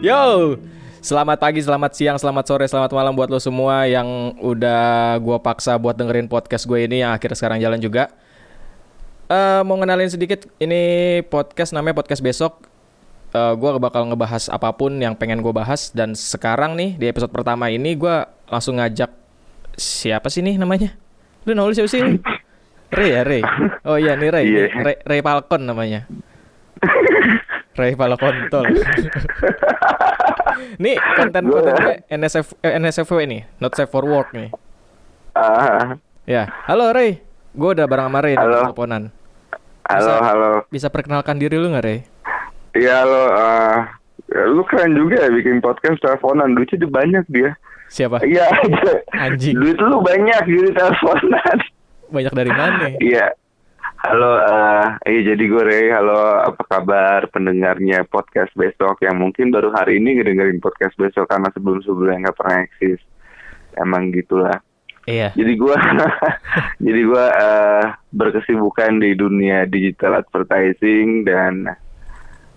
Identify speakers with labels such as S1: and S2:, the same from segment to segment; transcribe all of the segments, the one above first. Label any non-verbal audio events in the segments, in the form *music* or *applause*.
S1: Yo, selamat pagi, selamat siang, selamat sore, selamat malam buat lo semua yang udah gua paksa buat dengerin podcast gue ini yang akhirnya sekarang jalan juga. Eh mau ngenalin sedikit, ini podcast namanya podcast besok. Eh gua bakal ngebahas apa pun yang pengen gue bahas dan sekarang nih di episode pertama ini gua langsung ngajak siapa sih nih namanya? Lu nol siapa sih? *laughs* Ray ya Ray. Oh iya nih Ray,
S2: Iya.
S1: Ray, Ray Falcon namanya. *laughs* Ray Falcon tol. *laughs* Nih konten konten gue NSF eh, NSFW nih, not safe for work nih.
S2: Ah,
S1: Ya, halo Ray. Gue udah bareng sama Ray
S2: Halo.
S1: teleponan.
S2: halo,
S1: Bisa-
S2: halo.
S1: Bisa perkenalkan diri lu nggak Ray?
S2: Iya lo, ah, lu keren juga ya bikin podcast teleponan. Duitnya tuh banyak dia.
S1: Siapa?
S2: Iya,
S1: Anjing.
S2: duit lu banyak jadi teleponan.
S1: Banyak dari mana?
S2: Iya. Halo, iya jadi gue Ray. Halo, apa kabar pendengarnya podcast besok yang mungkin baru hari ini ngedengerin podcast besok karena sebelum-sebelumnya nggak pernah eksis. Emang gitulah.
S1: Iya.
S2: Jadi gua *laughs* jadi gua eh, berkesibukan di dunia digital advertising dan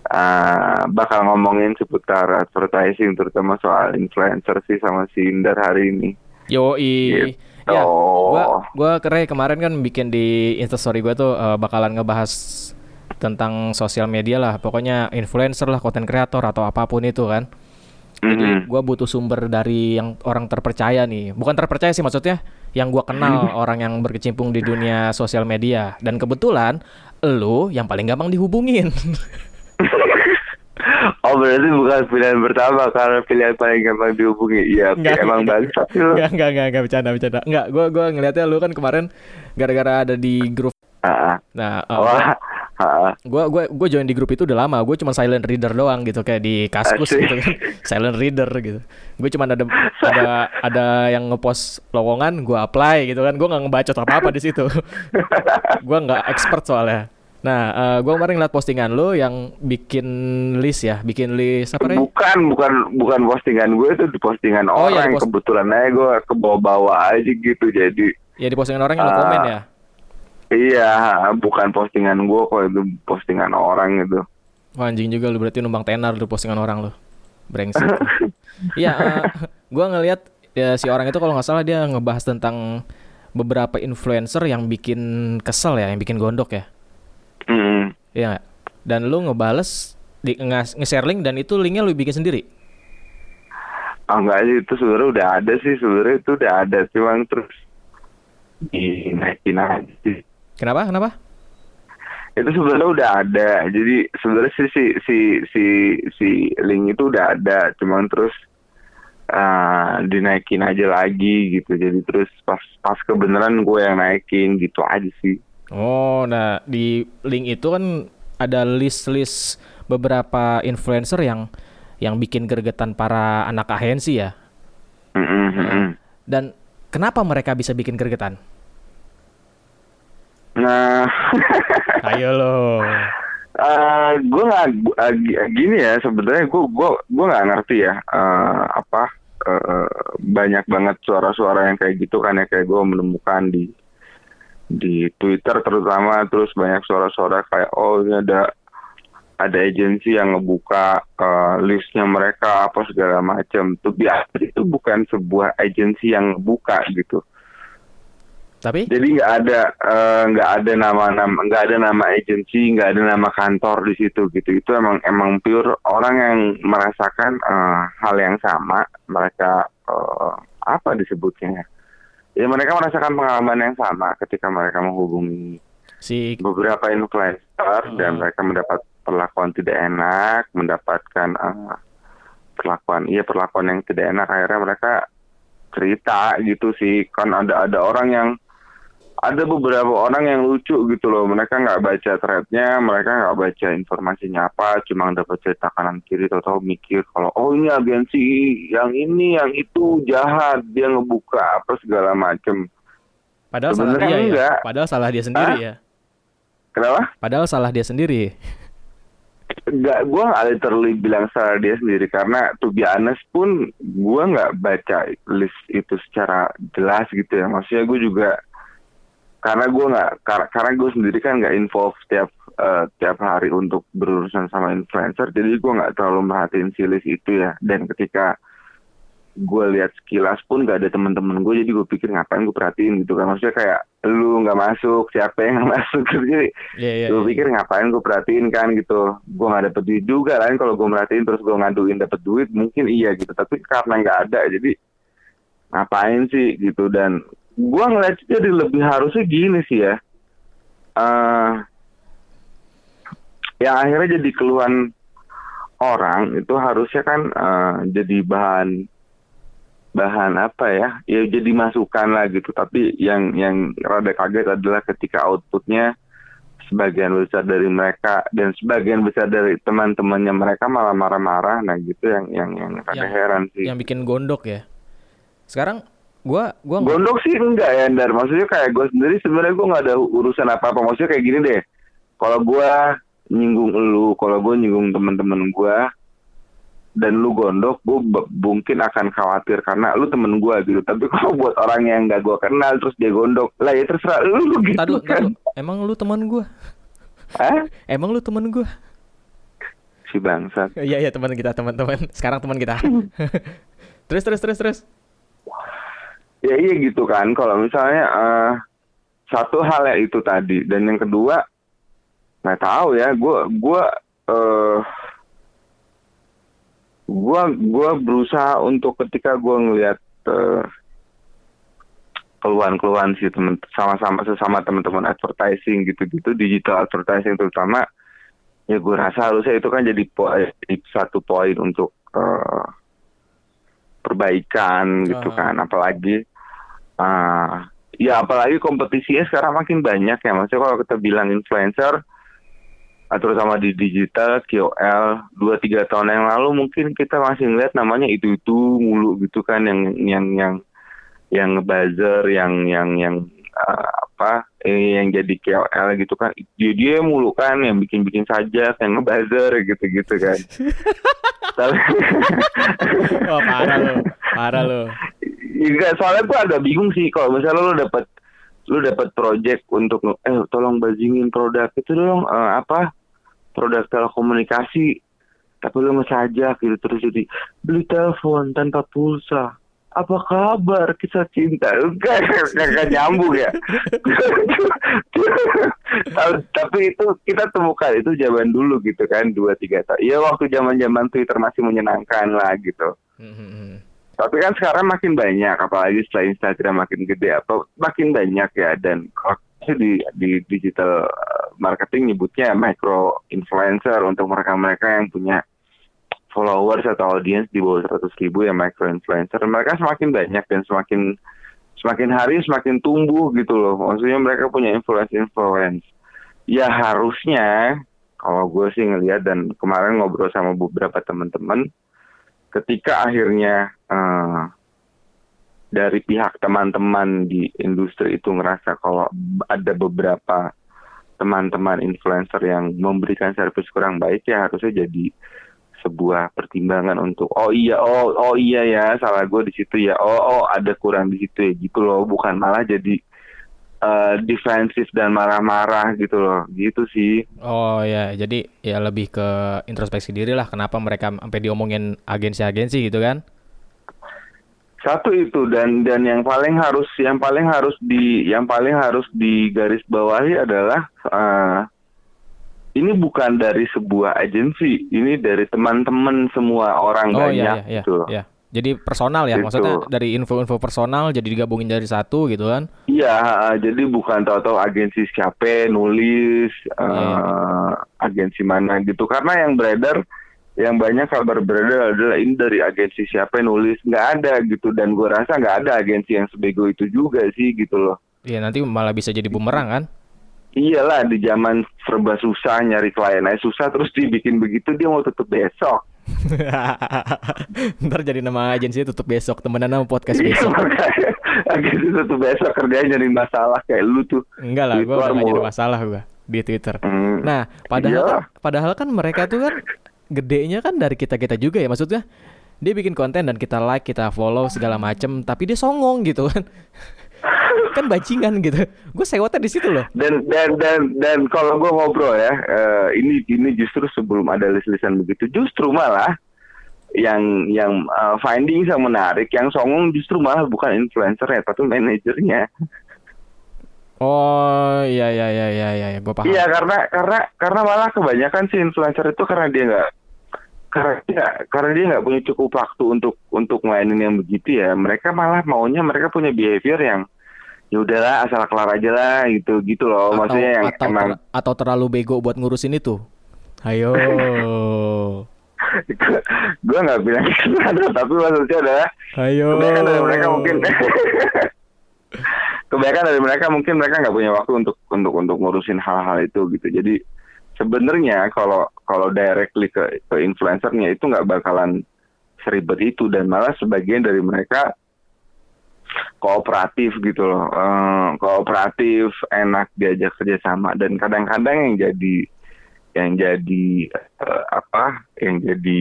S2: eh, bakal ngomongin seputar advertising terutama soal influencer sih sama si Indar hari ini.
S1: Yoi.
S2: Gitu.
S1: Ya, gua gua keren kemarin kan bikin di Instastory gua tuh eh, bakalan ngebahas tentang sosial media lah, pokoknya influencer lah, konten kreator atau apa pun itu kan. Jadi gua butuh sumber dari yang orang terpercaya nih. Bukan terpercaya sih maksudnya, yang gua kenal orang yang berkecimpung di dunia sosial media. Dan kebetulan lu yang paling gampang dihubungin. *laughs*
S2: Oh berarti bukan pilihan pertama karena pilihan paling gampang dihubungi. Iya, emang lu.
S1: Enggak, enggak, enggak, enggak bercanda, bercanda. Enggak, gua gua ngeliatnya lu kan kemarin gara-gara ada di grup.
S2: Ah, ah.
S1: Nah,
S2: Wah, ah, ah.
S1: gua gua gua join di grup itu udah lama. Gue cuma silent reader doang gitu kayak di Kaskus
S2: Asik.
S1: gitu kan. *laughs* silent reader gitu. Gue cuma ada ada ada yang ngepost lowongan, gua apply gitu kan. Gua nggak ngebacot apa-apa di situ. *laughs* gua nggak expert soalnya. Nah, eh, gua kemarin ngeliat postingan lu yang bikin list ya, bikin list apa Ray?
S2: Bukan, bukan, bukan postingan gue itu di postingan
S1: Oh, iya,
S2: orang.
S1: di pos-
S2: Kebetulan aja gue ke bawah-bawah aja gitu. Jadi
S1: Ya di postingan orang yang lu
S2: Ah.
S1: komen ya.
S2: Iya, bukan postingan gue kok itu postingan orang gitu.
S1: Wah, anjing juga lu berarti numpang tenar lu postingan orang lu. Brengsek. *laughs* Iya, eh, gua ngelihat ya, si orang itu kalau nggak salah dia ngebahas tentang beberapa influencer yang bikin kesel ya, yang bikin gondok ya.
S2: Hmm.
S1: Iya? Dan lu ngebales di nge- nge-share link dan itu linknya lu bikin sendiri.
S2: Ah enggak sih itu sebenarnya udah ada sih sebenarnya itu udah ada cuman terus dinaikin aja.
S1: Kenapa? Kenapa?
S2: Itu sebenarnya udah ada. Jadi sebenarnya si si si si si link itu udah ada cuman terus ah, dinaikin aja lagi gitu. Jadi terus pas pas kebenaran gue yang naikin gitu aja sih.
S1: Oh, nah di link itu kan ada list-list beberapa influencer yang yang bikin gregetan para anak agensi ya.
S2: Mm-mm.
S1: Dan kenapa mereka bisa bikin gregetan?
S2: Nah, *laughs*
S1: Ayo lo.
S2: eh gue nggak gi- gini ya sebenarnya gue gue gue nggak ngerti ya eh, apa eh, banyak banget suara-suara yang kayak gitu kan ya kayak gue menemukan di di Twitter terutama terus banyak suara-suara kayak oh ini ada ada agensi yang ngebuka eh, listnya mereka apa segala macam tuh biasa itu bukan sebuah agensi yang ngebuka gitu.
S1: Tapi?
S2: Jadi nggak ada eh, nggak ada nama nama nggak ada nama agensi nggak ada nama kantor di situ gitu. Itu emang emang pure orang yang merasakan eh, hal yang sama. Mereka eh, apa disebutnya ya mereka merasakan pengalaman yang sama ketika mereka menghubungi
S1: si
S2: beberapa influencer
S1: Hmm.
S2: dan mereka mendapat perlakuan tidak enak mendapatkan eh, perlakuan iya perlakuan yang tidak enak akhirnya mereka cerita gitu sih kan ada ada orang yang ada beberapa orang yang lucu gitu loh mereka nggak baca threadnya mereka nggak baca informasinya apa cuma dapat cerita kanan kiri atau mikir kalau oh ini agensi yang ini yang itu jahat dia ngebuka apa segala macem
S1: padahal salah
S2: Sebenarnya
S1: dia ya.
S2: enggak.
S1: Padahal salah dia sendiri ya.
S2: kenapa
S1: Padahal salah dia sendiri.
S2: nggak gue nggak literally bilang salah dia sendiri karena to be honest pun gue nggak baca list itu secara jelas gitu ya maksudnya gue juga karena gue nggak kar- karena gue sendiri kan nggak involve tiap eh, tiap hari untuk berurusan sama influencer jadi gue nggak terlalu merhatiin si list itu ya. Dan ketika gue lihat sekilas pun gak ada teman-teman gue jadi gue pikir ngapain gue perhatiin gitu kan. Maksudnya kayak lu nggak masuk siapa yang *laughs* masuk? Gitu jadi
S1: Iya, iya.
S2: gue
S1: iya.
S2: pikir ngapain gue perhatiin kan gitu. Gue nggak dapet duit juga lain kalau gue merhatiin terus gue ngaduin dapet duit mungkin iya gitu. Tapi karena nggak ada jadi ngapain sih gitu. Dan gue ngeliat jadi lebih harusnya gini sih ya. Eh yang akhirnya jadi keluhan orang itu harusnya kan eh, jadi bahan bahan apa ya? Ya jadi masukan lah gitu. Tapi yang yang rada kaget adalah ketika outputnya sebagian besar dari mereka dan sebagian besar dari teman-temannya mereka malah marah-marah. Nah gitu yang yang yang rada
S1: Yang-
S2: heran sih.
S1: Yang bikin gondok ya. Sekarang gua gua nggak-
S2: Gondok sih enggak ya, Ndar. Maksudnya kayak gue sendiri sebenarnya gue nggak ada urusan apa-apa. Maksudnya kayak gini deh. Kalau gue nyinggung lu, kalau gue nyinggung teman-teman gue, dan lu gondok, gue mungkin akan khawatir karena lu temen gue gitu. Tapi kalau buat orang yang nggak gue kenal terus dia gondok, lah ya terserah lu gitu
S1: ntar
S2: kan.
S1: Emang lu teman gua?
S2: Hah?
S1: Emang lu teman gua?
S2: Si bangsat.
S1: Iya iya teman kita teman-teman. Sekarang teman kita. *laughs* terus terus terus terus.
S2: Ya iya gitu kan. Kalau misalnya eh, satu hal ya itu tadi dan yang kedua nggak tahu ya. Gue gue eh gue gue berusaha untuk ketika gue ngelihat eh, keluhan-keluhan sih temen sama-sama sesama teman-teman advertising gitu-gitu digital advertising terutama ya gue rasa harusnya itu kan jadi poin satu poin untuk eh, perbaikan gitu
S1: Aha.
S2: kan apalagi ah ya apalagi kompetisinya sekarang makin banyak ya. Maksudnya kalau kita bilang influencer ah, terutama di digital KOL dua tiga tahun yang lalu mungkin kita masih ngeliat namanya itu itu mulu gitu kan yang yang yang yang ngebuzzer yang yang yang ah, apa eh, yang jadi KOL gitu kan. Dia dia mulu kan yang bikin bikin saja yang ngebuzzer gitu gitu kan. *laughs* Tapi
S1: Oh parah lu, parah lu.
S2: Enggak, soalnya gue agak bingung sih kalau misalnya lu dapat lu dapat project untuk eh tolong bazingin produk itu dong eh, apa produk telekomunikasi tapi lu ngesajak gitu terus jadi beli telepon tanpa pulsa. Apa kabar kisah cinta? Enggak enggak, enggak nyambung ya? *laughs* Tapi- itu kita temukan itu zaman dulu gitu kan dua tiga tahun ya waktu zaman zaman Twitter masih menyenangkan lah gitu.
S1: Hmm,
S2: tapi kan sekarang makin banyak, apalagi setelah Instagram makin gede, apa makin banyak ya. Dan kalau di di digital uh, marketing nyebutnya micro influencer untuk mereka-mereka yang punya followers atau audience di bawah 100 ribu ya micro influencer. Mereka semakin banyak dan semakin semakin hari semakin tumbuh gitu loh. Maksudnya mereka punya influence influence. Ya harusnya kalau gue sih ngelihat dan kemarin ngobrol sama beberapa teman-teman ketika akhirnya eh, dari pihak teman-teman di industri itu ngerasa kalau ada beberapa teman-teman influencer yang memberikan servis kurang baik ya harusnya jadi sebuah pertimbangan untuk oh iya oh oh iya ya salah gue di situ ya oh oh ada kurang di situ ya gitu loh. Bukan malah jadi eh, defensif dan marah-marah gitu loh gitu sih
S1: Oh ya, jadi ya lebih ke introspeksi diri lah. Kenapa mereka sampai diomongin agensi-agensi gitu kan?
S2: Satu itu dan dan yang paling harus yang paling harus di yang paling harus digaris bawahi adalah eh, ini bukan dari sebuah agensi, ini dari teman-teman semua orang
S1: Oh
S2: banyak
S1: iya iya iya.
S2: gitu. loh.
S1: iya. Jadi personal ya,
S2: Gitu.
S1: maksudnya dari info-info personal jadi digabungin dari satu gitu kan?
S2: Iya, jadi bukan tahu-tahu agensi siapa nulis eh,
S1: Iya.
S2: agensi mana gitu. Karena yang beredar yang banyak kabar beredar adalah ini dari agensi siapa nulis nggak ada gitu dan gue rasa nggak ada agensi yang sebego itu juga sih gitu loh.
S1: Iya nanti malah bisa jadi bumerang kan?
S2: Iyalah di zaman serba susah nyari klien aja susah terus dibikin begitu dia mau tutup besok. *laughs*
S1: Ntar jadi nama agensi tutup besok, temenan sama podcast
S2: Iya
S1: besok.
S2: agensi tutup besok kerjanya nyari masalah kayak lu tuh.
S1: Enggak lah, gue
S2: Twitter
S1: udah gak jadi masalah gue di Twitter.
S2: Hmm,
S1: Nah, padahal
S2: Iya.
S1: kan, padahal kan mereka tuh kan gedenya kan dari kita kita juga ya maksudnya. Dia bikin konten dan kita like, kita follow segala macem, tapi dia songong gitu kan. Kan bajingan gitu. Gue sewotnya di situ loh.
S2: Dan dan dan dan kalau gue ngobrol ya, uh, ini ini justru sebelum ada list-listan begitu, justru malah yang yang uh, finding yang menarik, yang songong justru malah bukan influencer ya, tapi manajernya.
S1: Oh iya iya iya iya iya, gue paham.
S2: Iya karena karena karena malah kebanyakan si influencer itu karena dia nggak karena dia karena dia nggak punya cukup waktu untuk untuk mainin yang begitu ya mereka malah maunya mereka punya behavior yang ya udahlah asal kelar aja lah gitu gitu loh.
S1: Atau,
S2: maksudnya yang
S1: atau,
S2: emang
S1: ter, atau terlalu bego buat ngurusin itu. Ayo. *laughs*
S2: Gue nggak bilang gitu tapi maksudnya adalah
S1: ayo.
S2: kebanyakan dari mereka mungkin *laughs* kebanyakan dari mereka mungkin mereka nggak punya waktu untuk untuk untuk ngurusin hal-hal itu gitu. Jadi sebenarnya kalau kalau directly ke ke influencernya itu nggak bakalan seribet itu. Dan malah sebagian dari mereka kooperatif gitu loh. Uh, kooperatif enak diajak kerjasama. Dan kadang-kadang yang jadi yang jadi uh, apa yang jadi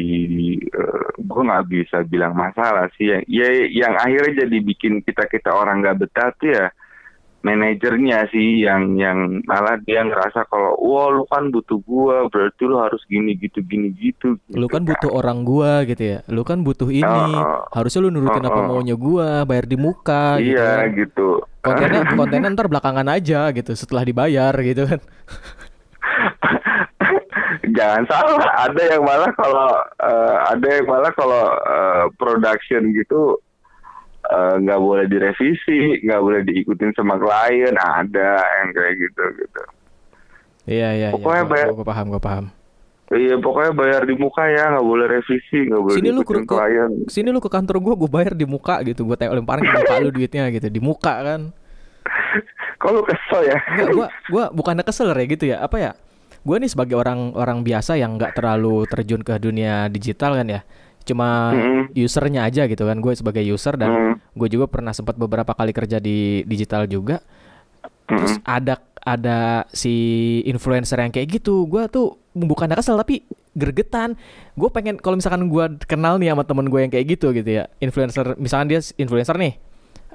S2: uh, gue nggak bisa bilang masalah sih. Yang ya yang akhirnya jadi bikin kita kita orang nggak betah tuh ya manajernya sih yang yang malah dia ngerasa kalau wah lu kan butuh gua berarti lu harus gini gitu gini gitu, gitu
S1: lu kan, butuh orang gua gitu ya. Lu kan butuh ini. Uh, harusnya lu nurutin uh, apa maunya gua bayar di muka
S2: gitu iya
S1: kan.
S2: gitu.
S1: Kontennya *laughs* kontennya ntar belakangan aja gitu setelah dibayar gitu kan. *laughs*
S2: Jangan salah ada yang malah kalau uh, ada yang malah kalau uh, production gitu nggak uh, boleh direvisi, nggak boleh diikutin sama klien, ada yang kayak gitu gitu.
S1: Iya iya.
S2: Pokoknya
S1: iya,
S2: bayar.
S1: Gue paham, gue paham.
S2: Iya pokoknya bayar di muka ya, nggak boleh revisi, nggak boleh
S1: sini lu ke,
S2: klien.
S1: Sini lu ke kantor gue, gue bayar di muka gitu, gue lemparin ke muka lu duitnya gitu, di muka kan. *laughs*
S2: Kalau kesel ya?
S1: Enggak, gue gue bukannya kesel ya gitu ya, apa ya? Gue nih sebagai orang orang biasa yang nggak terlalu terjun ke dunia digital kan ya cuma mm-hmm. usernya aja gitu kan gue sebagai user dan mm-hmm. gue juga pernah sempat beberapa kali kerja di digital juga mm-hmm. terus ada ada si influencer yang kayak gitu gue tuh bukan kesel tapi gergetan gue pengen kalau misalkan gue kenal nih sama temen gue yang kayak gitu gitu ya influencer misalkan dia influencer nih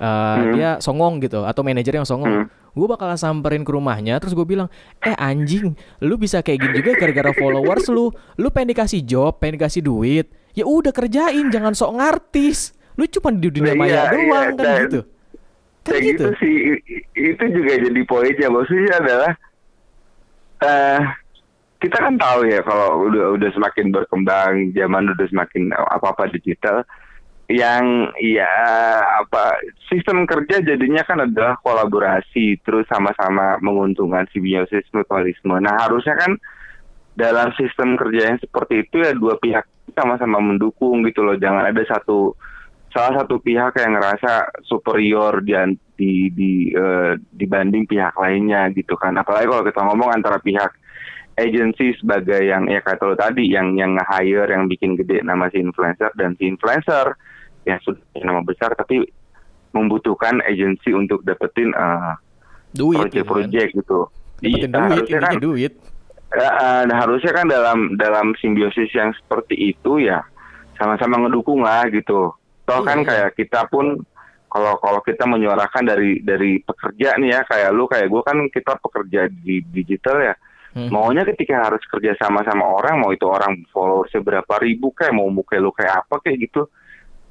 S1: uh, hmm. dia songong gitu atau manajer yang songong hmm. gue bakalan samperin ke rumahnya terus gue bilang eh anjing lu bisa kayak gini juga gara-gara followers lu lu pengen dikasih job pengen dikasih duit ya udah kerjain jangan sok ngartis lu cuma di dunia nah, maya iya, doang iya, kan dan, gitu
S2: kan gitu. gitu sih itu juga jadi poinnya maksudnya adalah uh, kita kan tahu ya kalau udah udah semakin berkembang zaman udah semakin apa apa digital yang ya apa sistem kerja jadinya kan adalah kolaborasi terus sama-sama menguntungkan simbiosis mutualisme. Nah harusnya kan dalam sistem kerja yang seperti itu ya dua pihak sama-sama mendukung gitu loh jangan ada satu salah satu pihak yang ngerasa superior di di, di uh, dibanding pihak lainnya gitu kan apalagi kalau kita ngomong antara pihak agency sebagai yang ya kata lo tadi yang yang nge-hire yang bikin gede nama si influencer dan si influencer yang sudah nama besar tapi membutuhkan agency untuk dapetin uh,
S1: duit
S2: project-project gitu.
S1: Dapetin iya, duit, kan, duit.
S2: Uh, harusnya kan dalam dalam simbiosis yang seperti itu ya sama-sama ngedukung lah gitu. Toh kan iya. kayak kita pun kalau kalau kita menyuarakan dari dari pekerja nih ya kayak lu kayak gue kan kita pekerja di digital ya. Hmm. Maunya ketika harus kerja sama sama orang mau itu orang follower seberapa ribu kayak mau muka lu kayak apa kayak gitu.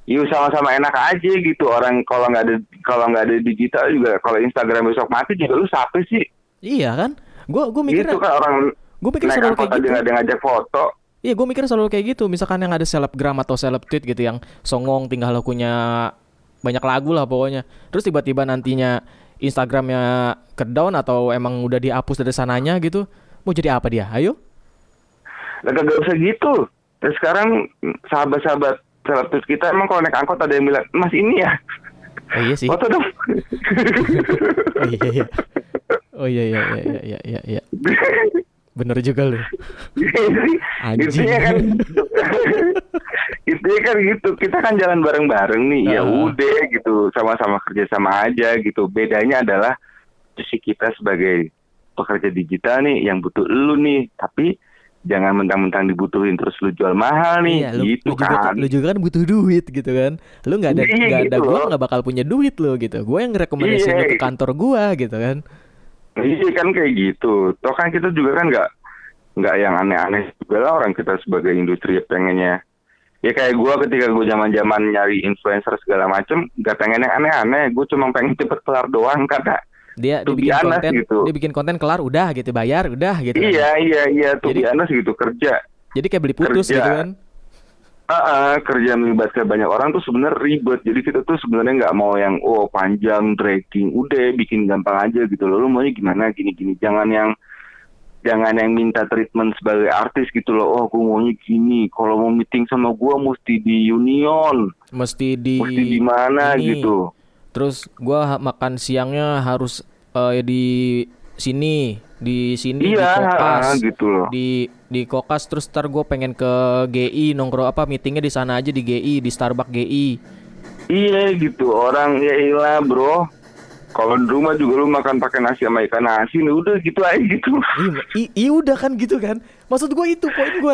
S2: Yuk sama-sama enak aja gitu orang kalau nggak ada kalau nggak ada digital juga kalau Instagram besok mati juga lu siapa sih?
S1: Iya kan? Gue gue mikirnya.
S2: Itu kan orang
S1: gue pikir selalu kayak gitu
S2: ada ngajak foto
S1: Iya, gue mikir selalu kayak gitu. Misalkan yang ada selebgram atau seleb tweet gitu yang songong tinggal lakunya banyak lagu lah pokoknya. Terus tiba-tiba nantinya Instagramnya ke down atau emang udah dihapus dari sananya gitu. Mau jadi apa dia? Ayo.
S2: Lah gak usah gitu. Terus sekarang sahabat-sahabat seleb tweet kita emang kalau naik angkot ada yang bilang, "Mas ini ya?"
S1: Oh iya sih.
S2: Foto dong. *laughs*
S1: oh iya iya. Oh iya iya iya iya iya iya. *laughs* Bener juga lu. *laughs*
S2: Intinya kan *laughs* Intinya kan gitu. Kita kan jalan bareng-bareng nih. Uh. Ya udah gitu. Sama-sama kerja sama aja gitu. Bedanya adalah posisi kita sebagai pekerja digital nih yang butuh lu nih. Tapi jangan mentang-mentang dibutuhin terus lu jual mahal nih
S1: Iya, lu,
S2: gitu
S1: lu juga
S2: kan.
S1: lu juga kan butuh duit gitu kan. Lu nggak ada
S2: Iya,
S1: nggak ada
S2: gitu
S1: gua
S2: loh.
S1: nggak bakal punya duit lo gitu. Gue yang rekomendasiin
S2: Iya.
S1: lu ke kantor gua gitu kan.
S2: Iya kan kayak gitu. Toh kan kita juga kan nggak nggak yang aneh-aneh juga lah orang kita sebagai industri pengennya. Ya kayak gua ketika gue zaman-zaman nyari influencer segala macem, nggak pengen yang aneh-aneh. Gue cuma pengen cepet kelar doang *laughs* karena
S1: Dia
S2: To be
S1: dibikin
S2: honest,
S1: konten,
S2: gitu.
S1: dia bikin konten kelar udah gitu bayar udah gitu. kan.
S2: iya iya iya tuh
S1: Jadi-
S2: biasa gitu kerja.
S1: Jadi kayak beli putus
S2: Kerja.
S1: gitu kan.
S2: Ah, ah, kerja melibatkan banyak orang tuh sebenarnya ribet. Jadi kita tuh sebenarnya nggak mau yang oh panjang dragging, udah bikin gampang aja gitu loh. Lu maunya gimana gini-gini. Jangan yang jangan yang minta treatment sebagai artis gitu loh. Oh, gue maunya gini. Kalau mau meeting sama gua mesti di Union,
S1: Mesti di
S2: mesti di mana
S1: ini.
S2: gitu.
S1: Terus gua ha- makan siangnya harus eh, di sini, di sini
S2: Iya,
S1: di Kokas.
S2: ah, gitu loh.
S1: Di di Kokas terus ntar gue pengen ke GI nongkrong apa meetingnya di sana aja di GI di Starbucks GI.
S2: Iya gitu orang ya ilah bro. Kalau di rumah juga lu makan pakai nasi sama ikan asin, udah gitu aja gitu.
S1: Iya, i- iya udah kan gitu kan. Maksud gue itu poin gue.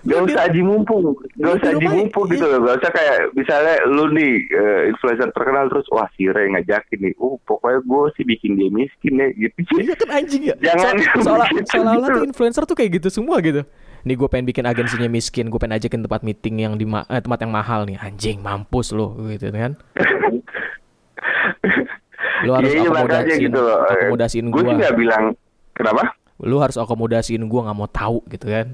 S2: Gak usah aji mumpung, gak usah aji mumpung gitu loh. Gak usah kayak misalnya lu nih eh, influencer terkenal terus wah si Ray ngajakin nih, oh pokoknya gue sih bikin dia miskin ya gitu.
S1: Iya kan anjing ya.
S2: Jangan
S1: So- *laughs* seolah
S2: gitu.
S1: tuh influencer tuh kayak gitu semua gitu. Nih gue pengen bikin agensinya miskin, gue pengen ajakin tempat meeting yang di ma- eh, tempat yang mahal nih. Anjing mampus lo gitu kan. *laughs* Lu harus
S2: makanya
S1: akomodasiin,
S2: gitu loh.
S1: akomodasiin
S2: Gue sih
S1: gua.
S2: gak bilang kenapa.
S1: Lu harus akomodasiin gua nggak mau tahu gitu kan.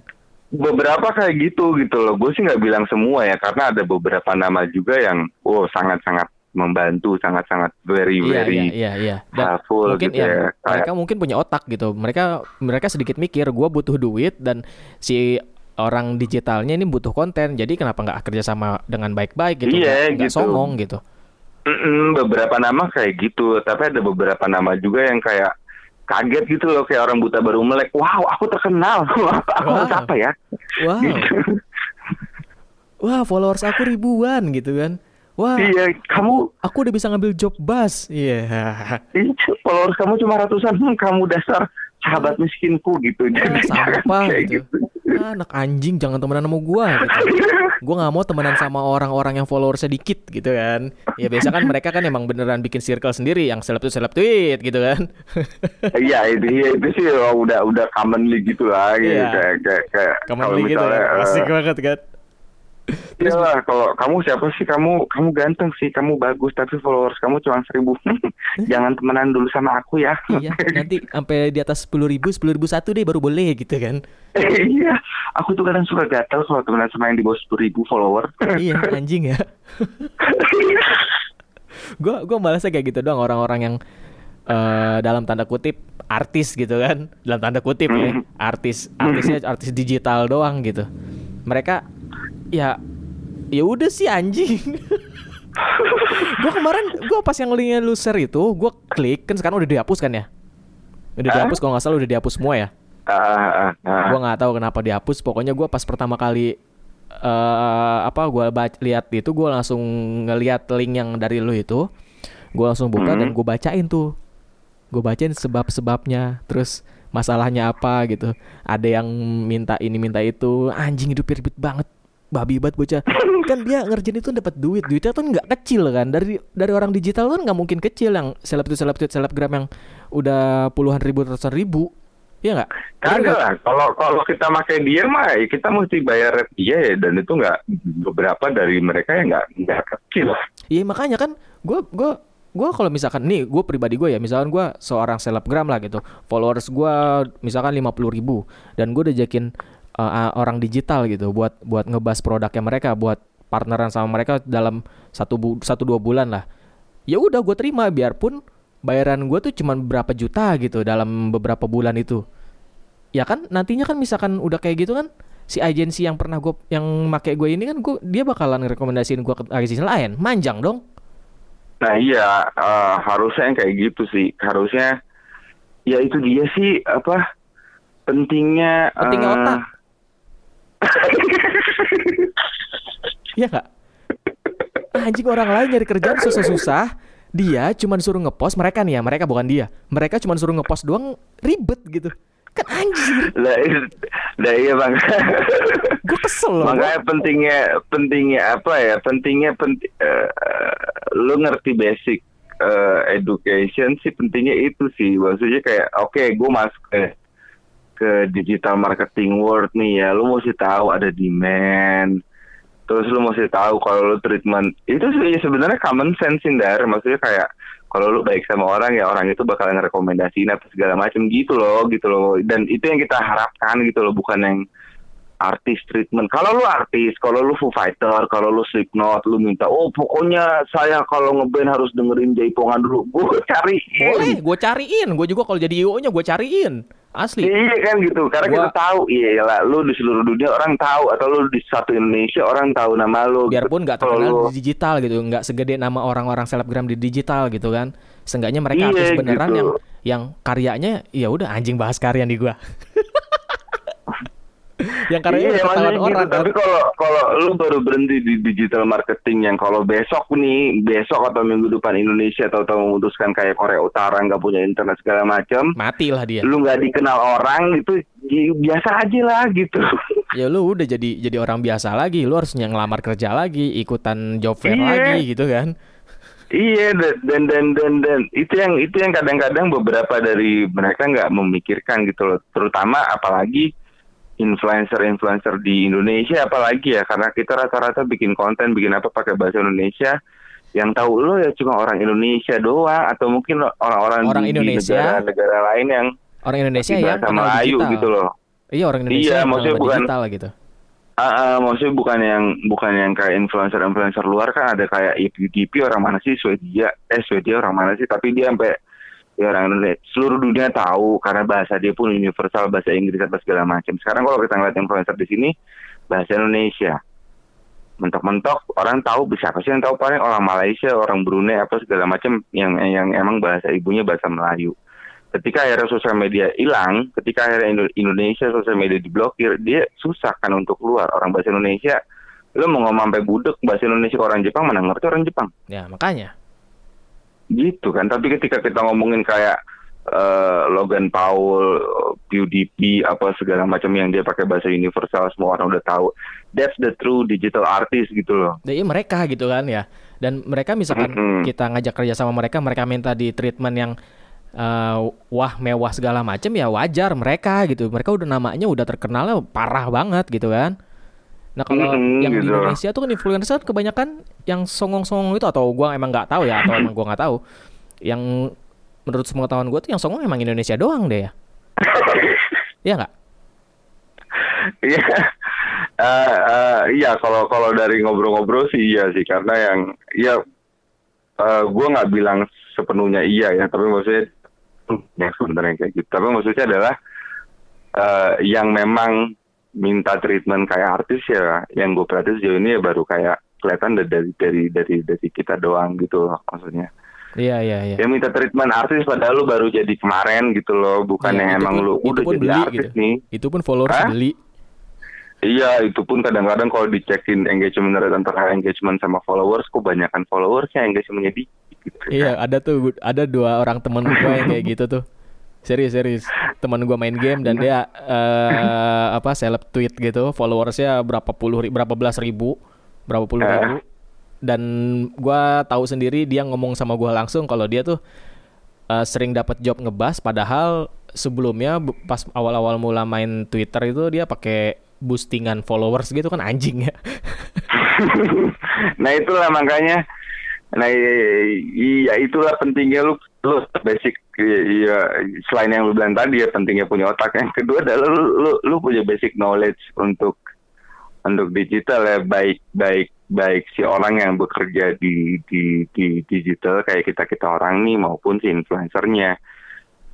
S2: Beberapa kayak gitu gitu loh. Gue sih nggak bilang semua ya karena ada beberapa nama juga yang oh sangat-sangat membantu, sangat-sangat very
S1: Iya
S2: very
S1: iya iya iya. Dan
S2: helpful
S1: mungkin
S2: gitu
S1: ya,
S2: ya.
S1: mereka
S2: Kayak,
S1: mungkin punya otak gitu. Mereka mereka sedikit mikir gua butuh duit dan si orang digitalnya ini butuh konten. Jadi kenapa nggak kerja sama dengan baik-baik gitu?
S2: Iya,
S1: nggak
S2: gitu.
S1: songong gitu.
S2: Mm-mm, beberapa nama kayak gitu, tapi ada beberapa nama juga yang kayak kaget gitu loh kayak orang buta baru melek. Wow, aku terkenal. *laughs* aku
S1: Wow.
S2: apa ya?
S1: Wow.
S2: Gitu. *laughs*
S1: Wah, followers aku ribuan gitu kan. Wah,
S2: Iya, kamu
S1: aku udah bisa ngambil job bus. Iya.
S2: ih, followers kamu cuma ratusan, hmm, kamu dasar sahabat miskinku gitu.
S1: Ah,
S2: Jadi
S1: sampah
S2: kayak
S1: gitu. Ah, anak anjing jangan temenan sama gua gitu. Gua nggak mau temenan sama orang-orang yang followers sedikit gitu kan. Ya biasa kan mereka kan emang beneran bikin circle sendiri yang seleb tuh seleb tweet gitu kan.
S2: Iya itu iya, itu sih oh, udah udah commonly gitu lah gitu.
S1: Iya.
S2: kayak kayak kayak kalau
S1: gitu
S2: misalnya
S1: kan.
S2: eh,
S1: Asik banget kan.
S2: Iya lah, kalau kamu siapa sih? Kamu kamu ganteng sih kamu bagus tapi followers kamu cuma seribu. *laughs* Jangan temenan dulu sama aku ya.
S1: Iya, nanti sampai di atas sepuluh ribu, sepuluh ribu satu deh baru boleh gitu kan. *laughs*
S2: iya aku tuh kadang suka gatel kalau temenan sama yang di bawah sepuluh ribu follower. *laughs*
S1: Iya, anjing ya. Gua gua malasnya kayak gitu doang orang-orang yang eh dalam tanda kutip artis gitu kan. Dalam tanda kutip ya artis artisnya artis digital doang gitu. Mereka ya ya udah sih anjing. *laughs* Gua kemarin gua pas yang linknya share itu gua klik kan sekarang udah dihapus kan ya? Udah dihapus kalau nggak salah udah dihapus semua ya?
S2: Ah, ah, ah.
S1: gua nggak tahu kenapa dihapus pokoknya gua pas pertama kali eh apa baca lihat itu gua langsung ngeliat link yang dari lu itu. Gua langsung buka
S2: Hmm.
S1: dan gua bacain tuh. Gue bacain sebab-sebabnya terus masalahnya apa gitu. Ada yang minta ini minta itu. Anjing hidup ribet banget babi banget bocah. Kan dia ngerjain itu dapat duit. Duitnya tuh nggak kecil kan. Dari dari orang digital kan nggak mungkin kecil. Yang seleb itu seleb tweet selebgram yang udah puluhan ribu ratusan ribu. Iya nggak?
S2: Kagak lah, kalau kalau kita pakai dia mah ya kita mesti bayar dia ya. Dan itu nggak beberapa dari mereka yang nggak nggak kecil.
S1: Iya makanya kan gue gue gue kalau misalkan nih gue pribadi gue ya misalkan gue seorang selebgram lah gitu. Followers gue misalkan 50 ribu. Dan gue udah jakin uh, orang digital gitu buat buat ngebahas produknya mereka buat partneran sama mereka dalam satu bu satu dua bulan lah. Ya udah gue terima biarpun bayaran gue tuh cuman berapa juta gitu dalam beberapa bulan itu. Ya kan nantinya kan misalkan udah kayak gitu kan si agensi yang pernah gue yang make gue ini kan gue dia bakalan rekomendasiin gue ke agensi lain. Manjang dong.
S2: Nah iya eh, harusnya yang kayak gitu sih. Harusnya ya itu dia sih apa pentingnya
S1: Pentingnya
S2: eh,
S1: otak. Iya nggak? Anjing orang lain nyari kerjaan susah-susah, dia cuma suruh ngepost mereka nih ya, mereka bukan dia. Mereka cuma suruh ngepost doang ribet gitu. Kan anjir.
S2: Lah, lah iya bang.
S1: Gue kesel loh.
S2: Makanya pentingnya pentingnya apa ya? Pentingnya penting. Uh, lu ngerti basic uh, education sih pentingnya itu sih. Maksudnya kayak oke, okay, gue masuk ke ke digital marketing world nih ya. Lu mesti tahu ada demand. Terus lu mesti tahu kalau lu treatment itu sebenarnya common sense Indar. Maksudnya kayak kalau lu baik sama orang ya orang itu bakal ngerekomendasiin apa segala macam gitu loh gitu loh dan itu yang kita harapkan gitu loh bukan yang artis treatment. Kalau lu artis, kalau lu Foo Fighter, kalau lu Slipknot, lu minta, oh pokoknya saya kalau ngeband harus dengerin Jaipongan dulu. *laughs* Gue cariin.
S1: Boleh, gue cariin. Gue juga kalau jadi IO-nya gue cariin. Asli.
S2: Iya kan gitu. Karena gua... kita tahu, iya lah, lu di seluruh dunia orang tahu atau lu di satu Indonesia orang tahu nama lu.
S1: Biarpun nggak terkenal lu... di digital gitu, nggak segede nama orang-orang selebgram di digital gitu kan. Seenggaknya mereka iya, artis beneran gitu. yang yang karyanya ya udah anjing bahas karya nih gua. *laughs* yang karena
S2: iya, ketahuan gitu. orang. Tapi kalau kalau lu baru berhenti di digital marketing yang kalau besok nih, besok atau minggu depan Indonesia tahu-tahu memutuskan kayak Korea Utara nggak punya internet segala macam,
S1: matilah dia.
S2: Lu nggak dikenal orang itu biasa aja lah gitu.
S1: Ya lu udah jadi jadi orang biasa lagi, lu harus ngelamar kerja lagi, ikutan job fair iya. lagi gitu kan.
S2: Iya dan dan dan dan itu yang itu yang kadang-kadang beberapa dari mereka nggak memikirkan gitu loh, terutama apalagi influencer-influencer di Indonesia apalagi ya karena kita rata-rata bikin konten bikin apa pakai bahasa Indonesia. Yang tahu lo ya cuma orang Indonesia doang atau mungkin orang-orang
S1: orang di, Indonesia.
S2: negara-negara lain yang
S1: orang Indonesia yang
S2: sama Melayu gitu loh.
S1: Iya orang Indonesia
S2: iya, maksudnya bukan
S1: digital gitu.
S2: Uh, uh, maksudnya bukan yang bukan yang kayak influencer-influencer luar kan ada kayak IPDP orang mana sih Swedia eh Swedia orang mana sih tapi dia sampai ya orang Indonesia. Seluruh dunia tahu karena bahasa dia pun universal bahasa Inggris apa segala macam. Sekarang kalau kita ngeliat influencer di sini bahasa Indonesia. Mentok-mentok orang tahu bisa apa sih yang tahu paling? Orang Malaysia orang Brunei apa segala macam yang yang emang bahasa ibunya bahasa Melayu. Ketika akhirnya sosial media hilang ketika akhirnya Indonesia sosial media diblokir dia susah kan untuk keluar. Orang bahasa Indonesia lo mau ngomong sampai budek bahasa Indonesia ke orang Jepang mana ngerti orang Jepang?
S1: Ya makanya
S2: gitu kan tapi ketika kita ngomongin kayak uh, Logan Paul, PewDiePie apa segala macam yang dia pakai bahasa universal semua orang udah tahu. That's the true digital artist gitu loh.
S1: Jadi mereka gitu kan ya. Dan mereka misalkan mm -hmm. kita ngajak kerja sama mereka, mereka minta di treatment yang uh, wah mewah segala macam ya wajar mereka gitu. Mereka udah namanya udah terkenalnya parah banget gitu kan. Nah kalau mm-hmm, yang gitu. di Indonesia tuh kan influencer kebanyakan yang songong-songong itu atau gua emang nggak tahu ya atau emang gua nggak tahu. Yang menurut sepengetahuan gua tuh yang songong emang Indonesia doang deh ya. Iya nggak?
S2: Iya. uh, uh, iya kalau kalau dari ngobrol-ngobrol sih iya sih karena yang ya uh, gua nggak bilang sepenuhnya iya ya tapi maksudnya ya sebenarnya kayak gitu. Tapi maksudnya adalah uh, yang memang minta treatment kayak artis ya yang gue perhatiin sejauh ini ya baru kayak kelihatan dari dari dari dari kita doang gitu loh maksudnya
S1: Iya iya iya.
S2: Yang minta treatment artis padahal lu baru jadi kemarin gitu loh, bukan ya, yang emang pun, lu udah jadi beli, artis gitu. nih.
S1: Itu pun followers Hah? beli.
S2: Iya, itu pun kadang-kadang kalau dicekin engagement rate antara engagement sama followers, kok banyakkan followersnya engagementnya dikit. Gitu,
S1: iya, ada tuh ada dua orang temen gue yang kayak gitu tuh. Serius serius. Teman gue main game dan dia uh, apa seleb tweet gitu, followersnya berapa puluh berapa belas ribu, berapa puluh ribu. Dan gue tahu sendiri dia ngomong sama gue langsung kalau dia tuh uh, sering dapat job ngebas, padahal sebelumnya pas awal-awal mula main Twitter itu dia pakai boostingan followers gitu kan anjing ya. *laughs*
S2: nah itulah makanya Nah iya itulah pentingnya lu lu basic iya selain yang lu bilang tadi ya pentingnya punya otak. Yang kedua adalah lu lu, lu punya basic knowledge untuk untuk digital ya. Baik baik baik si orang yang bekerja di di di digital kayak kita kita orang nih maupun si influencernya.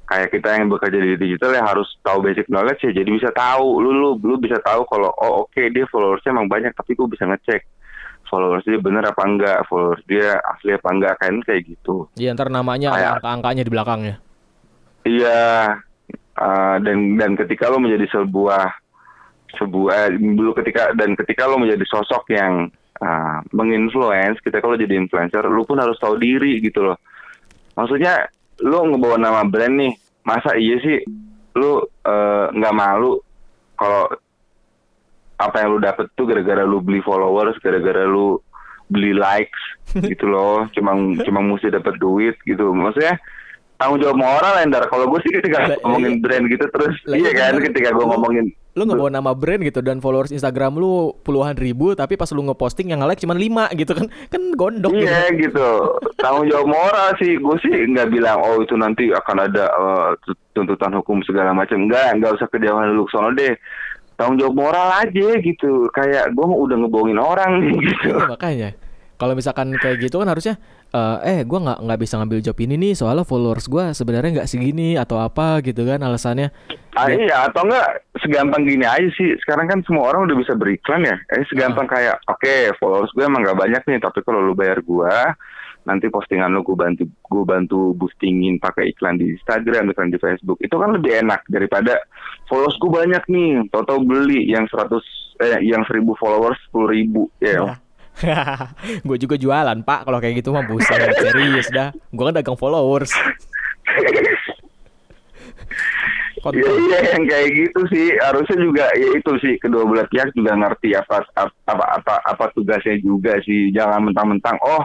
S2: Kayak kita yang bekerja di digital ya harus tahu basic knowledge ya jadi bisa tahu lu lu lu bisa tahu kalau oh oke okay, dia followersnya emang banyak tapi gue bisa ngecek followers dia bener apa enggak, followers dia asli apa enggak kan kayak gitu.
S1: Iya ntar namanya kayak, angka-angkanya di belakangnya.
S2: Iya uh, dan dan ketika lo menjadi sebuah sebuah dulu ketika dan ketika lo menjadi sosok yang uh, menginfluence, kita kalau jadi influencer, lo pun harus tahu diri gitu loh. Maksudnya lo ngebawa nama brand nih, masa iya sih lo uh, nggak malu kalau apa yang lu dapet tuh gara-gara lu beli followers, gara-gara lu beli likes *laughs* gitu loh. Cuma cuma mesti dapet duit gitu. Maksudnya tanggung jawab moral Ender. Kalau gue sih ketika
S1: Lah,
S2: ngomongin
S1: iya.
S2: brand gitu terus
S1: Lah,
S2: iya
S1: iya
S2: kan
S1: bener.
S2: ketika gue
S1: Lu-
S2: ngomongin
S1: Lu nggak bawa nama brand gitu dan followers Instagram lu puluhan ribu tapi pas lu ngeposting yang nge-like cuma 5 gitu kan. Kan gondok gitu.
S2: Iya gitu. Tanggung jawab moral sih. Gue sih nggak bilang oh itu nanti akan ada eh, tuntutan hukum segala macam. Enggak, nggak usah kejauhan dulu sono deh. Tanggung jawab moral aja gitu. Kayak gue udah ngebohongin orang nih gitu.
S1: Iya, makanya. Kalau misalkan kayak gitu kan harusnya eh, eh gue nggak nggak bisa ngambil job ini nih soalnya followers gue sebenarnya nggak segini atau apa gitu kan alasannya.
S2: Ah, iya atau enggak segampang gini aja sih. Sekarang kan semua orang udah bisa beriklan ya. Eh segampang kayak oke followers gue emang nggak banyak nih, tapi kalau lu bayar gue nanti postingan lu gue bantu gue bantu boostingin pakai iklan di Instagram, iklan di Facebook. Itu kan lebih enak daripada followers gue banyak nih, tau-tau beli yang 100 eh yang 1000 followers 10.000 ribu ya. *laughs*
S1: gue juga jualan pak kalau kayak gitu mah buset *laughs* serius dah. Gue kan dagang followers.
S2: Iya iya yang kayak gitu sih harusnya juga ya itu sih kedua belah pihak juga ngerti apa apa apa apa tugasnya juga sih jangan mentang-mentang oh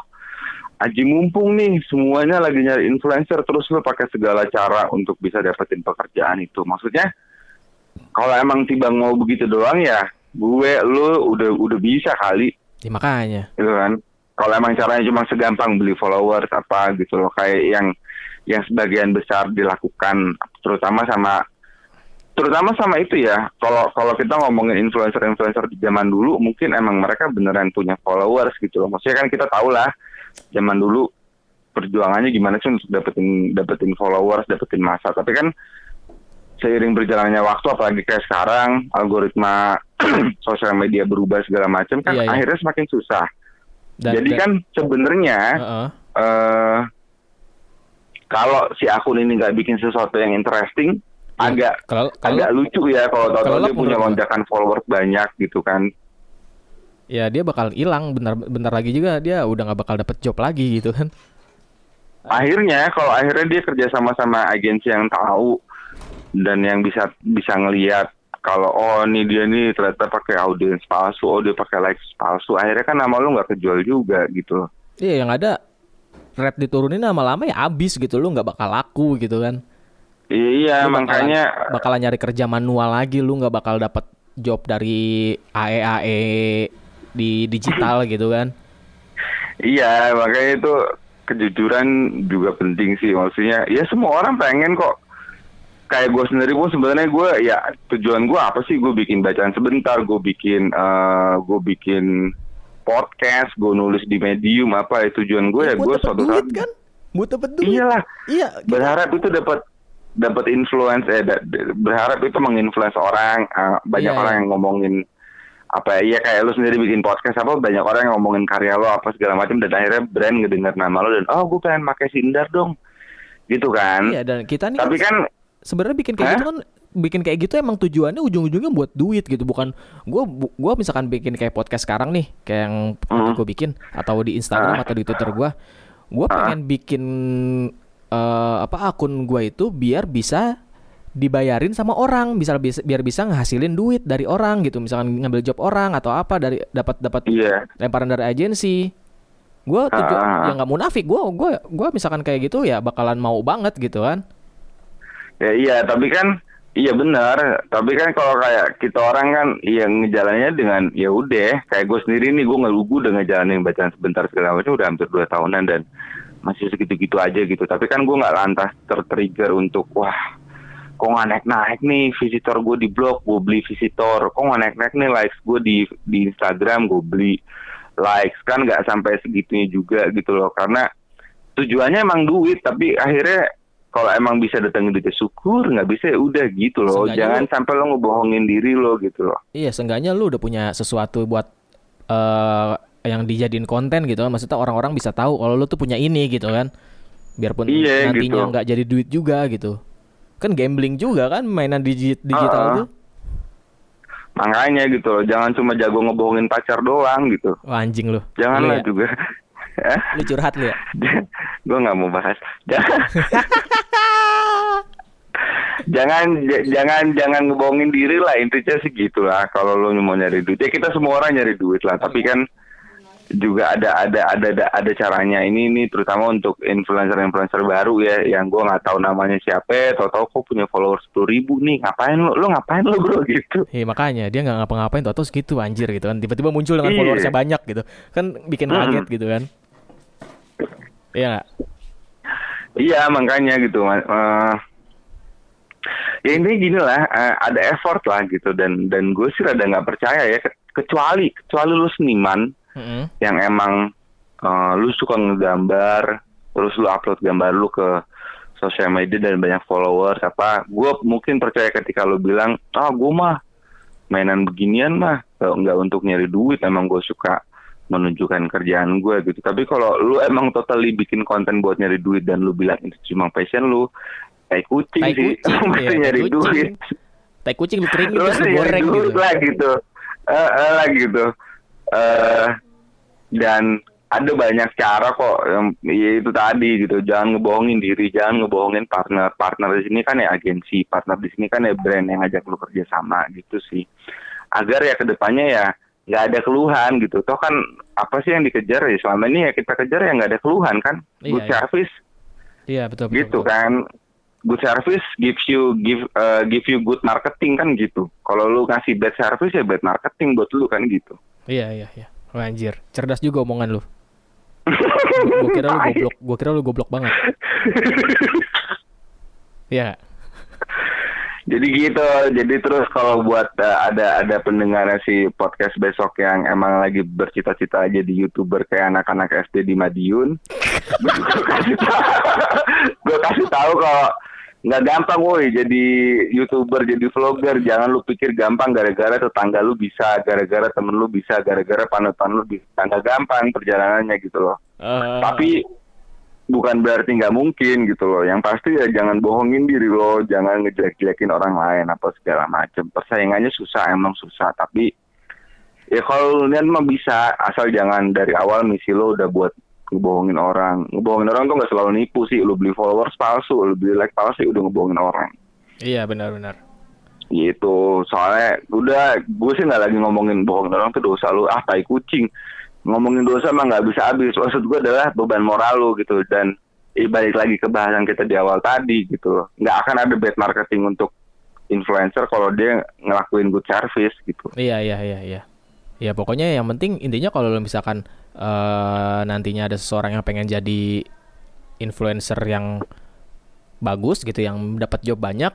S2: Aji mumpung nih semuanya lagi nyari influencer terus lo pakai segala cara untuk bisa dapetin pekerjaan itu. Maksudnya kalau emang tiba mau begitu doang ya gue lu udah udah bisa kali.
S1: Ya, makanya.
S2: gitu kan? Kalau emang caranya cuma segampang beli followers apa gitu loh kayak yang yang sebagian besar dilakukan terutama sama terutama sama itu ya. Kalau kalau kita ngomongin influencer-influencer di zaman dulu mungkin emang mereka beneran punya followers gitu loh. Maksudnya kan kita tahu lah zaman dulu perjuangannya gimana sih untuk dapetin dapetin followers dapetin masa tapi kan seiring berjalannya waktu apalagi kayak sekarang algoritma *clears throat* sosial media berubah segala macam kan
S1: Iya, iya.
S2: akhirnya semakin susah
S1: Dan-
S2: jadi
S1: dan-
S2: kan sebenarnya
S1: Heeh.
S2: eh kalau si akun ini nggak bikin sesuatu yang interesting,
S1: Ya,
S2: agak
S1: kalau kalau
S2: agak lucu ya kalau
S1: kalau
S2: tahu dia punya lonjakan followers banyak gitu kan.
S1: Ya dia bakal hilang bentar bentar lagi juga dia udah nggak bakal dapet job lagi gitu kan.
S2: Akhirnya kalau akhirnya dia kerja sama sama agensi yang tahu dan yang bisa bisa ngelihat kalau oh ini dia nih ternyata pakai audiens palsu, oh dia pakai likes palsu, akhirnya kan nama lu nggak kejual juga gitu.
S1: Iya yang ada rate diturunin lama-lama ya abis gitu lu nggak bakal laku gitu kan.
S2: Iya
S1: Lu bakalan-
S2: makanya
S1: bakalan nyari kerja manual lagi lu nggak bakal dapet job dari AE AE di digital gitu kan.
S2: Iya, makanya itu kejujuran juga penting sih. Maksudnya, ya semua orang pengen kok. Kayak gue sendiri pun sebenarnya gue ya tujuan gue apa sih? Gue bikin bacaan sebentar, gue bikin eh gue bikin podcast, gue nulis di medium apa ya tujuan gue ya gue suatu
S1: duit
S2: saat
S1: kan? Buat dapet duit.
S2: iyalah
S1: Iya. kita-
S2: berharap itu dapat dapat influence eh da- da- berharap itu menginfluence orang eh, banyak
S1: Iya,
S2: orang yang ngomongin apa ya kayak lu sendiri bikin podcast apa banyak orang yang ngomongin karya lo apa segala macam dan akhirnya brand ngedenger nama lo dan oh gue pengen pakai Sindar dong gitu kan
S1: Iya dan kita nih
S2: tapi kan
S1: sebenarnya bikin kayak
S2: Hah?
S1: gitu kan bikin kayak gitu emang tujuannya ujung-ujungnya buat duit gitu bukan gua bu- gua misalkan bikin kayak podcast sekarang nih kayak yang
S2: Hmm.
S1: gue bikin atau di Instagram
S2: Ah.
S1: atau di Twitter gua gua
S2: Ah.
S1: pengen bikin eh, apa akun gua itu biar bisa dibayarin sama orang bisa biar bisa ngehasilin duit dari orang gitu. Misalkan ngambil job orang atau apa dari dapat dapat
S2: iya.
S1: lemparan dari agensi. Gue tuju
S2: Ah.
S1: ya nggak munafik. Gue gua gua misalkan kayak gitu ya bakalan mau banget gitu kan.
S2: Ya iya tapi kan iya benar. Tapi kan kalau kayak kita orang kan yang ngejalannya dengan ya udah kayak gue sendiri nih gue ngelugu udah ngejalanin bacaan sebentar segala macam udah hampir dua tahunan dan masih segitu-gitu aja gitu. Tapi kan gue nggak lantas tertrigger untuk wah kok nggak naik-naik nih visitor gue di blog gue beli visitor kok nggak naik-naik nih likes gue di di Instagram gue beli likes kan nggak sampai segitunya juga gitu loh karena tujuannya emang duit tapi akhirnya kalau emang bisa datangin duitnya syukur nggak bisa ya udah gitu loh
S1: Seenggaknya
S2: jangan
S1: lu-
S2: sampai lo ngebohongin diri lo gitu loh
S1: Iya, seenggaknya lu udah punya sesuatu buat eh yang dijadiin konten gitu kan. Maksudnya orang-orang bisa tahu kalau lu tuh punya ini gitu kan. Biarpun
S2: Iya,
S1: nantinya
S2: gitu.
S1: nggak jadi duit juga gitu. Kan gambling juga kan mainan digi- digital
S2: Ah, ah.
S1: tuh.
S2: makanya gitu loh jangan cuma jago ngebohongin pacar doang gitu
S1: Wah, anjing lu.
S2: janganlah
S1: ya?
S2: juga *laughs*
S1: lu curhat lu ya. *laughs*
S2: gue nggak mau bahas *laughs* jangan jangan jangan ngebohongin diri lah intinya sih gitulah kalau lo mau nyari duit ya kita semua orang nyari duit lah tapi kan juga ada ada ada ada, ada caranya. Ini ini terutama untuk influencer influencer baru ya yang gue nggak tahu namanya siapa. Tau tau kok punya followers sepuluh ribu nih. Ngapain lo lo ngapain lo bro? *laughs* Gitu.
S1: Iya makanya dia nggak ngapa-ngapain. Tau segitu anjir gitu kan. Tiba-tiba muncul dengan
S2: Iya.
S1: followersnya banyak gitu. Kan bikin kaget gitu kan. Iya nggak?
S2: Iya makanya gitu. Eh, ya intinya gini lah, eh, ada effort lah gitu. Dan dan gue sih rada nggak percaya ya ke- kecuali kecuali lu seniman
S1: Mm-mm.
S2: yang emang eh, lu suka ngegambar terus lu upload gambar lu ke sosial media dan banyak followers apa gue mungkin percaya ketika lu bilang ah gue mah mainan beginian mah nggak untuk nyari duit emang gue suka menunjukkan kerjaan gue gitu. Tapi kalau lu emang totally bikin konten buat nyari duit dan lu bilang itu cuma passion lu kayak kucing
S1: Tai
S2: sih
S1: kucing, *laughs* tai
S2: nyari
S1: kucing.
S2: duit.
S1: tai kucing lu keringin
S2: lu
S1: terus lu goreng gitu.
S2: lah gitu. Lah gitu. Eh dan ada banyak cara kok yang ya itu tadi gitu. Jangan ngebohongin diri jangan ngebohongin partner. Partner di sini kan ya agensi partner di sini kan ya brand yang ngajak lu kerja sama gitu sih. Agar ya ke depannya ya nggak ada keluhan gitu. Toh kan apa sih yang dikejar ya? Selama ini ya kita kejar ya nggak ada keluhan kan?
S1: Iya,
S2: good
S1: iya.
S2: service.
S1: Iya betul betul,
S2: gitu
S1: betul.
S2: kan. Good service gives you give uh, give you good marketing kan gitu. Kalau lu ngasih bad service ya bad marketing buat lu kan gitu.
S1: Iya iya iya Oh, anjir. Cerdas juga omongan lu. Gue kira lu goblok gue kira lu goblok banget. Iya
S2: jadi gitu jadi terus kalau buat uh, ada ada pendengar si podcast besok yang emang lagi bercita-cita jadi youtuber kayak anak-anak SD di Madiun *laughs* gue kasih tahu kalau nggak gampang woi jadi youtuber jadi vlogger. Jangan lu pikir gampang gara-gara tetangga lu bisa gara-gara temen lu bisa gara-gara panutan lu bisa. Nggak gampang perjalanannya gitu loh.
S1: Eh,
S2: tapi bukan berarti nggak mungkin gitu loh. Yang pasti ya jangan bohongin diri lo jangan ngejelek-jelekin orang lain apa segala macem. Persaingannya susah emang susah. Tapi ya kalau niat mah bisa asal jangan dari awal misi lo udah buat ngebohongin orang. Ngebohongin orang tuh nggak selalu nipu sih. Lo beli followers palsu lo beli like palsu udah ngebohongin orang.
S1: Iya benar-benar
S2: gitu. Soalnya udah gue sih nggak lagi ngomongin bohongin orang tuh dosa lu. Ah tai kucing. Ngomongin dosa mah nggak bisa habis. Maksud gue adalah beban moral lu gitu. Dan eh, balik lagi ke bahasan kita di awal tadi gitu. Loh nggak akan ada bad marketing untuk influencer kalau dia ngelakuin good service gitu.
S1: Iya iya iya iya. Ya pokoknya yang penting intinya kalau lo misalkan eh nantinya ada seseorang yang pengen jadi influencer yang bagus gitu yang dapat job banyak,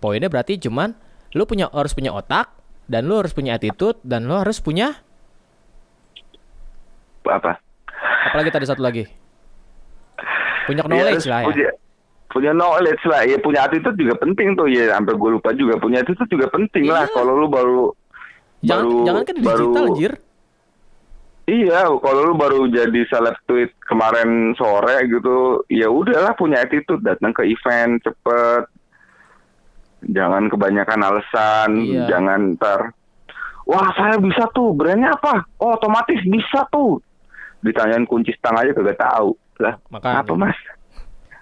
S1: poinnya berarti cuman lu punya harus punya otak dan lu harus punya attitude dan lu harus punya
S2: apa
S1: apalagi tadi satu lagi. Punya
S2: Ya,
S1: knowledge
S2: terus
S1: lah ya.
S2: punya, punya knowledge lah ya punya attitude juga penting tuh ya sampai gue lupa juga punya attitude juga penting lah
S1: Iya.
S2: kalau lu baru
S1: Jangan
S2: baru
S1: jangan kan di digital
S2: baru-
S1: anjir.
S2: Iya, kalau lu baru jadi seleb tweet kemarin sore gitu, ya udahlah punya attitude datang ke event cepet, jangan kebanyakan alasan,
S1: Iya.
S2: jangan ntar, wah saya bisa tuh, brandnya apa? Oh otomatis bisa tuh, ditanyain kunci stang aja kagak tahu, lah
S1: Makanya.
S2: apa mas?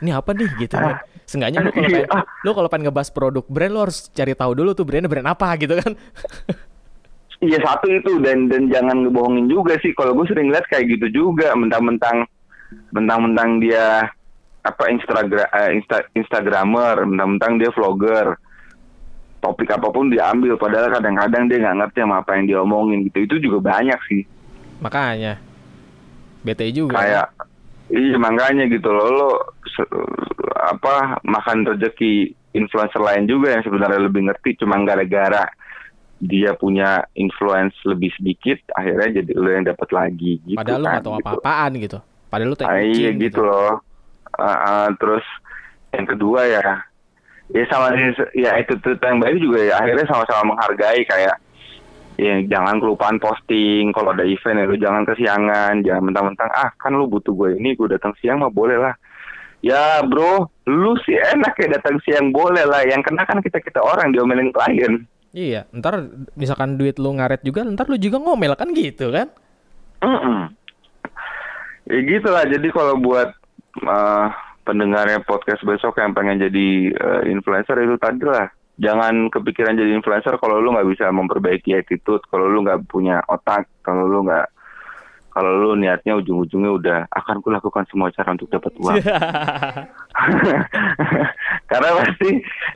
S1: Ini apa nih gitu kan.
S2: Ah.
S1: Seenggaknya lu kalau
S2: Iya,
S1: pengen, lu kalau pengen ngebahas produk brand lu harus cari tahu dulu tuh brandnya brand apa gitu kan. *laughs*
S2: Iya satu itu dan dan jangan ngebohongin juga sih. Kalau gue sering lihat kayak gitu juga, mentang-mentang mentang-mentang dia apa Instagram Insta, Instagramer, mentang-mentang dia vlogger. Topik apa pun diambil, padahal kadang-kadang dia nggak ngerti sama apa yang dia omongin gitu. Itu juga banyak sih.
S1: Makanya bete juga.
S2: Kayak iya makanya gitu loh lo se- apa makan rezeki influencer lain juga yang sebenarnya lebih ngerti cuma gara-gara dia punya influence lebih sedikit akhirnya jadi lo yang dapat lagi gitu
S1: Padahal
S2: kan,
S1: nggak tahu
S2: gitu.
S1: apa-apaan gitu. Padahal lu tai
S2: Ah, iya
S1: kucing
S2: gitu loh Ah, ah, terus yang kedua ya ya sama ya itu yang baik juga ya akhirnya sama-sama menghargai kayak ya jangan kelupaan posting kalau ada event ya lu jangan kesiangan jangan mentang-mentang ah kan lu butuh gue ini gue datang siang mah boleh lah ya bro lu sih enak ya datang siang boleh lah yang kena kan kita kita orang diomelin klien
S1: Iya, ntar misalkan duit lu ngaret juga, ntar lu juga ngomel kan gitu kan?
S2: Mm-mm. Ya gitu lah. Jadi kalau buat eh, pendengarnya podcast besok yang pengen jadi uh, influencer itu tadi lah jangan kepikiran jadi influencer kalau lu nggak bisa memperbaiki attitude kalau lu nggak punya otak kalau lu nggak kalau lu niatnya ujung-ujungnya udah akan kulakukan semua cara untuk dapat uang. *laughs* *laughs* Karena pasti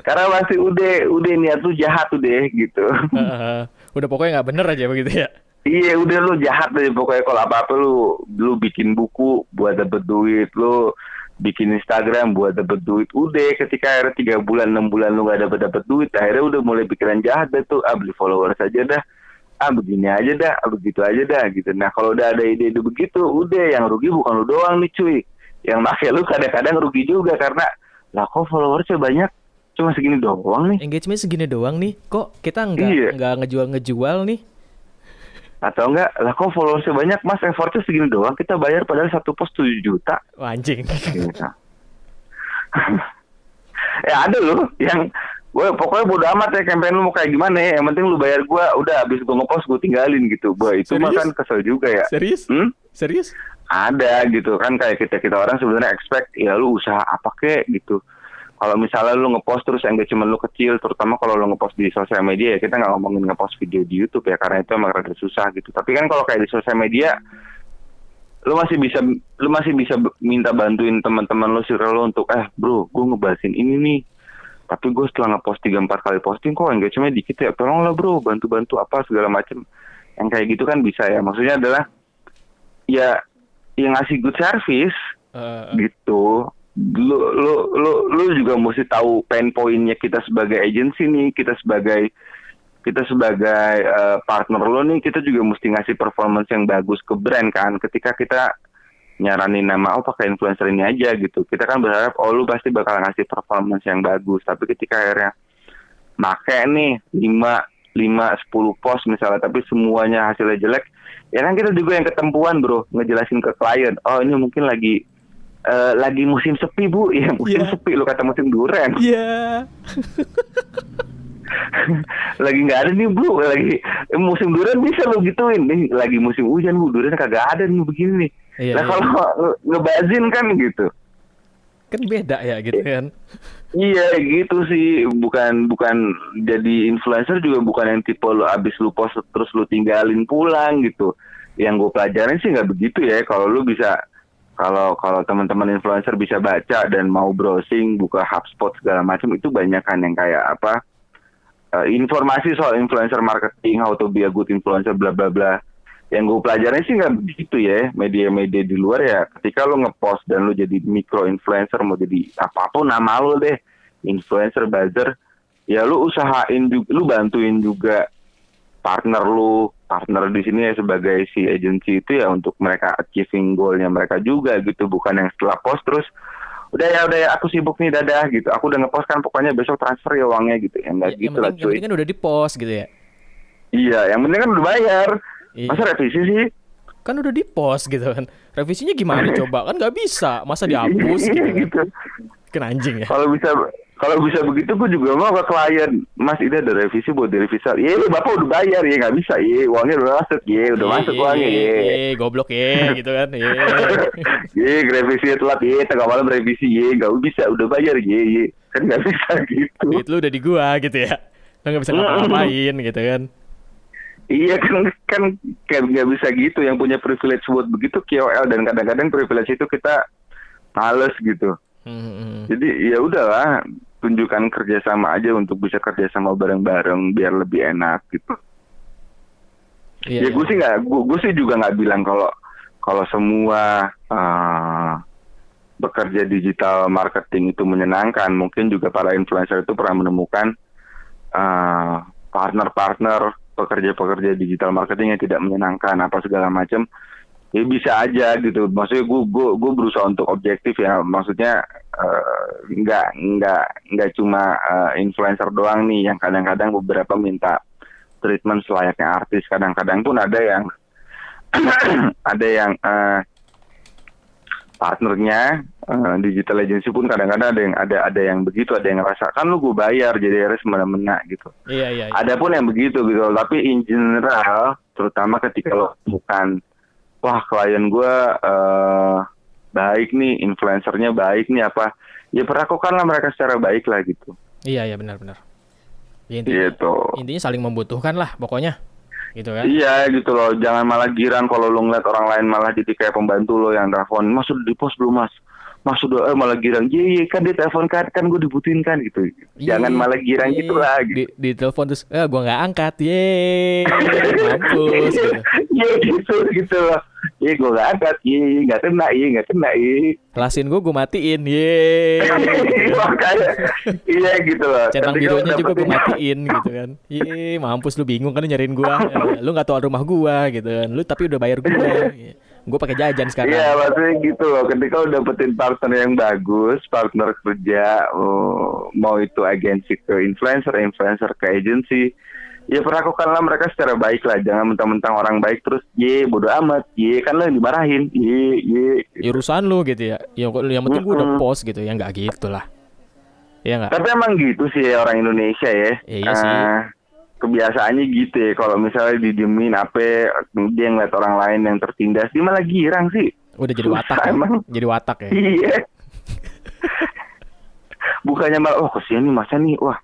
S2: karena pasti udah udah niat lu jahat udah gitu.
S1: Uh, udah pokoknya nggak bener aja begitu ya?
S2: Iya udah lu jahat deh pokoknya. Kalau apa apa lu lu bikin buku buat dapet duit lu bikin Instagram buat dapet duit udah ketika akhirnya tiga bulan enam bulan lu gak dapet dapet duit akhirnya udah mulai pikiran jahat deh tuh ah beli followers aja dah ah begini aja dah ah begitu aja dah gitu. Nah kalau udah ada ide-ide begitu udah yang rugi bukan lu doang nih cuy. Yang make lu kadang-kadang rugi juga karena lah kok followersnya banyak? Cuma segini doang nih.
S1: Engagement segini doang nih? Kok kita nggak
S2: Iya.
S1: nggak ngejual ngejual nih?
S2: Atau enggak lah kok followersnya banyak? Mas effortnya segini doang. Kita bayar padahal satu post 7 juta.
S1: Wah, anjing.
S2: Gitu. *laughs* ya ada loh yang gue pokoknya bodo amat ya campaign lu mau kayak gimana ya. Yang penting lu bayar gue udah abis gue ngepost gue tinggalin gitu. Gue itu mah kan kesel juga ya.
S1: Serius?
S2: Hmm?
S1: serius?
S2: Ada gitu kan kayak kita kita orang sebenarnya expect ya lu usaha apa kek gitu. Kalau misalnya lu ngepost terus engagement lu kecil terutama kalau lu ngepost di sosial media ya kita nggak ngomongin ngepost video di YouTube ya karena itu emang rada susah gitu. Tapi kan kalau kayak di sosial media lu masih bisa lu masih bisa minta bantuin teman-teman lu circle lu untuk eh bro gue ngebahasin ini nih tapi gue setelah ngepost tiga empat kali posting kok engagementnya dikit ya tolonglah bro bantu-bantu apa segala macem. Yang kayak gitu kan bisa ya maksudnya adalah ya yang ngasih good service
S1: Eh,
S2: gitu lu lu lu lu juga mesti tahu pain pointnya kita sebagai agency nih kita sebagai kita sebagai eh, partner lo nih kita juga mesti ngasih performance yang bagus ke brand kan. Ketika kita nyaranin nama oh pakai influencer ini aja gitu. Kita kan berharap oh lu pasti bakal ngasih performance yang bagus. Tapi ketika akhirnya make nih 5 5 10 post misalnya tapi semuanya hasilnya jelek ya kan kita juga yang ketempuan bro. Ngejelasin ke klien oh ini mungkin lagi eh, lagi musim sepi bu. *laughs* Ya musim
S1: Iya.
S2: sepi lu kata musim duren. *laughs*
S1: Iya. *laughs*
S2: lagi nggak ada nih bu. Lagi eh, musim durian bisa lo gituin. Nih lagi musim hujan bu. Durian kagak ada nih begini nih
S1: Iya,
S2: nah
S1: iya.
S2: kalau nge- ngebazin kan gitu
S1: Kan beda ya gitu kan.
S2: iya gitu sih bukan bukan jadi influencer juga bukan yang tipe lo abis lu post terus lu tinggalin pulang gitu yang gue pelajarin sih nggak begitu ya kalau lu bisa kalau kalau teman-teman influencer bisa baca dan mau browsing buka HubSpot segala macam itu banyak kan yang kayak apa eh, informasi soal influencer marketing, how to be a good influencer, bla bla bla. Yang gue pelajarin sih nggak begitu ya, media-media di luar ya. Ketika lo ngepost dan lo jadi micro influencer, mau jadi apa pun nama lo deh, influencer, buzzer, ya lo usahain juga, lo bantuin juga partner lo, partner di sini ya sebagai si agency itu ya untuk mereka achieving goalnya mereka juga gitu, bukan yang setelah post terus udah ya udah ya aku sibuk nih dadah gitu. Aku udah ngepost kan pokoknya besok transfer ya uangnya gitu ya. Enggak
S1: yang,
S2: gitu
S1: penting,
S2: lah
S1: yang
S2: cuy.
S1: penting kan udah di post gitu ya.
S2: iya yang penting kan udah bayar
S1: Iya.
S2: masa revisi sih
S1: Kan udah di post gitu kan. Revisinya gimana *laughs* coba? Kan nggak bisa. Masa dihapus gitu
S2: Iya
S1: kan.
S2: gitu
S1: Kan anjing ya.
S2: kalau bisa kalau bisa begitu gue juga mau ke klien mas ini ada revisi buat direvisi iya bapak udah bayar ya nggak bisa iya uangnya udah masuk iya udah
S1: Iya,
S2: masuk
S1: iya,
S2: uangnya
S1: iya, goblok ya gitu kan. Iya. *laughs*
S2: Iya, revisi telat, iya, tengah malam revisi, iya, nggak bisa, udah bayar, iya, iya, kan nggak bisa *laughs* gitu.
S1: Duit lu udah di gua gitu ya. Lu nggak bisa ngapa-ngapain gitu kan.
S2: Iya *laughs* kan, kan kayak nggak bisa gitu. Yang punya privilege buat begitu KOL dan kadang-kadang privilege itu kita males gitu.
S1: Hmm, hmm, hmm.
S2: Jadi ya udahlah, tunjukkan kerjasama aja untuk bisa kerjasama bareng-bareng biar lebih enak gitu.
S1: Iya,
S2: ya gue sih nggak, gue, gue sih juga nggak bilang kalau kalau semua eh, bekerja digital marketing itu menyenangkan. Mungkin juga para influencer itu pernah menemukan eh, partner-partner pekerja-pekerja digital marketing yang tidak menyenangkan apa segala macam. Ya bisa aja gitu. Maksudnya gue gue gue berusaha untuk objektif ya. Maksudnya eh, nggak nggak nggak cuma eh, influencer doang nih yang kadang-kadang beberapa minta treatment selayaknya artis. Kadang-kadang pun ada yang *clears throat* ada yang eh, partnernya eh, digital agency pun kadang-kadang ada yang ada ada yang begitu, ada yang ngerasa kan lu gue bayar jadi harus semena-mena gitu.
S1: Iya, iya, iya.
S2: Ada pun yang begitu gitu, tapi in general, terutama ketika lo bukan, wah klien gue eh, baik nih, influencernya baik nih apa. Ya perlakukanlah mereka secara baik lah gitu.
S1: Iya iya benar-benar. Ya, intinya,
S2: Gitu.
S1: intinya saling membutuhkan lah pokoknya. Gitu kan?
S2: Iya gitu loh, jangan malah girang kalau lu ngeliat orang lain malah jadi kayak pembantu lo yang telepon, mas udah di pos belum mas? Mas udah eh, malah girang, iya iya kan dia telepon kan, kan gue dibutuhin kan gitu. Jangan
S1: Iya,
S2: malah girang
S1: iya.
S2: gitu lah gitu.
S1: Di, di telepon terus, eh gua nggak angkat, ye, mampus. Gitu. *laughs*
S2: Iya gitu gitu loh. Iya gue gak angkat, iya iya, nggak kena, iya nggak kena, iya.
S1: Kelasin gua, gua matiin, ye. *laughs*
S2: Makanya, iya gitu loh.
S1: Centang birunya juga gua
S2: dapetin-
S1: matiin gitu kan. Ye, mampus lu bingung kan nyariin gua. Eh, lu nggak tahu rumah gua gitu kan. Lu tapi udah bayar gua. *laughs* Gua pakai jajan sekarang.
S2: Iya maksudnya gitu loh ketika udah dapetin partner yang bagus partner kerja mau itu agensi ke influencer influencer ke agensi ya perlakukanlah mereka secara baik lah jangan mentang-mentang orang baik terus ye bodo amat ye kan lo yang dimarahin ye ye
S1: Ya urusan lu gitu ya. Ya yang penting gua udah post gitu ya nggak gitu lah. Iya nggak?
S2: tapi emang gitu sih ya orang Indonesia ya
S1: Iya, iya sih.
S2: Eh, kebiasaannya gitu ya kalau misalnya didiemin apa dia ngeliat orang lain yang tertindas dia malah girang sih
S1: Udah jadi watak
S2: Susah
S1: ya.
S2: emang.
S1: Jadi watak ya.
S2: Iya. Bukannya malah, oh kesian nih masa nih, wah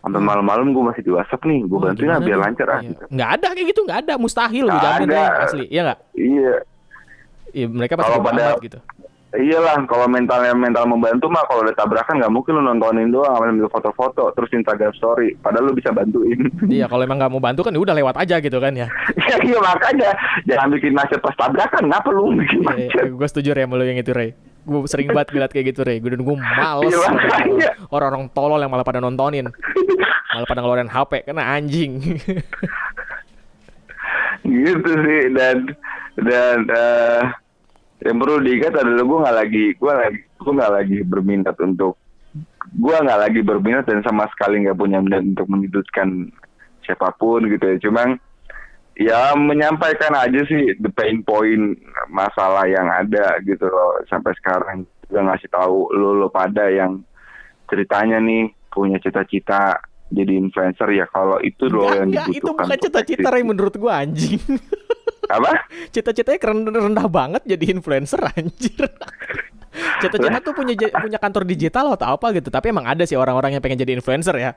S2: sampai malam-malam gue masih di WhatsApp nih, gue
S1: Wah,
S2: bantuin lah biar lancar ah.
S1: Iya.
S2: Gitu.
S1: Nggak ada kayak gitu, nggak ada, mustahil
S2: Nggak ada.
S1: ya, asli. Iya nggak?
S2: Iya,
S1: Iya, mereka pasti
S2: Kalau pada-
S1: gitu.
S2: Iyalah kalau mentalnya mental membantu mah kalau udah tabrakan nggak mungkin lu nontonin doang, ambil foto-foto, terus Instagram story, padahal lu bisa bantuin. *laughs*
S1: Iya, kalau emang nggak mau bantu kan ya udah lewat aja gitu kan ya.
S2: Iya iya, makanya jangan bikin macet pas tabrakan, ngapa lu bikin
S1: Iya,
S2: macet?
S1: gue setuju sama lo yang itu Ray. Gue sering banget ngeliat kayak gitu Ray. Gue dan gue males
S2: Iya,
S1: banget
S2: makanya.
S1: orang-orang tolol yang malah pada nontonin, *laughs* malah pada ngeluarin HP karena anjing.
S2: gitu sih dan dan eh, yang perlu diingat adalah gue nggak lagi gue lagi gue nggak lagi berminat untuk gue nggak lagi berminat dan sama sekali nggak punya minat untuk menyudutkan siapa pun gitu ya. Cuman ya menyampaikan aja sih the pain point masalah yang ada gitu loh sampai sekarang. Juga ngasih tahu lo lo pada yang ceritanya nih punya cita-cita jadi influencer ya kalau itu loh yang
S1: enggak, itu
S2: dibutuhkan
S1: bukan
S2: untuk
S1: cita-cita. Ray menurut gue anjing. *laughs*
S2: apa
S1: Cita-citanya keren rendah banget jadi influencer anjir. *laughs* Cita-cita tuh punya punya kantor digital atau apa gitu. Tapi emang ada sih orang-orang yang pengen jadi influencer ya.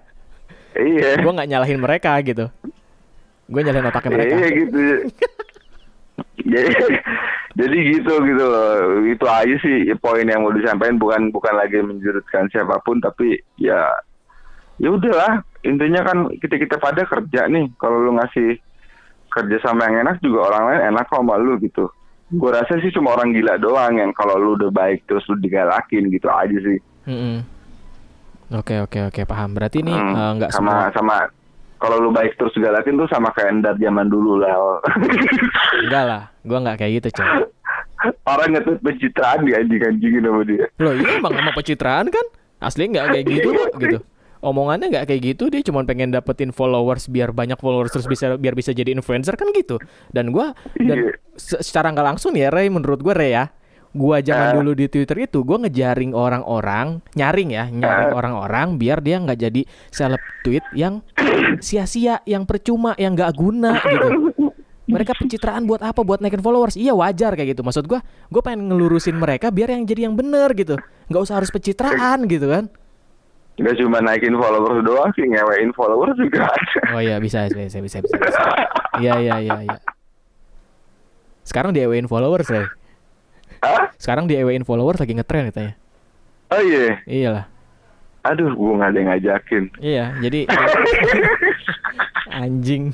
S2: iya
S1: Gue nggak nyalahin mereka gitu. Gue nyalahin otaknya mereka.
S2: Iya gitu. *laughs* jadi jadi gitu gitu loh. Itu aja sih poin yang mau disampaikan bukan bukan lagi menjurutkan siapa pun tapi ya ya udahlah intinya kan kita kita pada kerja nih kalau lu ngasih kerja sama yang enak juga orang lain enak kok sama lu gitu gue rasa sih cuma orang gila doang yang kalau lu udah baik terus lu digalakin gitu aja sih
S1: Mm-mm. Oke oke oke paham. Berarti ini
S2: Hmm,
S1: eh, nggak
S2: sama
S1: semua
S2: sama kalau lu baik terus digalakin tuh sama kayak endar zaman dulu lah *laughs*
S1: enggak lah. Gue nggak kayak gitu coy.
S2: orang ngetut pencitraan di anjing-anjingin sama dia.
S1: Loh iya emang emang pencitraan kan? Asli nggak kayak gitu kok gitu. Omongannya nggak kayak gitu dia cuma pengen dapetin followers biar banyak followers terus bisa biar bisa jadi influencer kan gitu. Dan gua dan
S2: Iya.
S1: se- secara nggak langsung ya Ray menurut gua Ray ya. Gua zaman
S2: Ah.
S1: dulu di Twitter itu gua ngejaring orang-orang, nyaring ya, nyaring
S2: Ah.
S1: orang-orang biar dia nggak jadi seleb tweet yang sia-sia, yang percuma, yang nggak guna gitu. Mereka pencitraan buat apa? Buat naikin followers. Iya wajar kayak gitu. Maksud gua, gue pengen ngelurusin mereka biar yang jadi yang bener gitu. Nggak usah harus pencitraan gitu kan.
S2: Gak cuma naikin followers doang sih, ngewein followers juga ada.
S1: Oh iya bisa bisa bisa bisa. bisa. *laughs* Iya iya iya iya. Sekarang di in followers Ray.
S2: Hah?
S1: Sekarang di in followers lagi ngetren katanya.
S2: Oh iya,
S1: Iyalah.
S2: aduh gue gak ada yang ngajakin.
S1: Iya, jadi *laughs* anjing.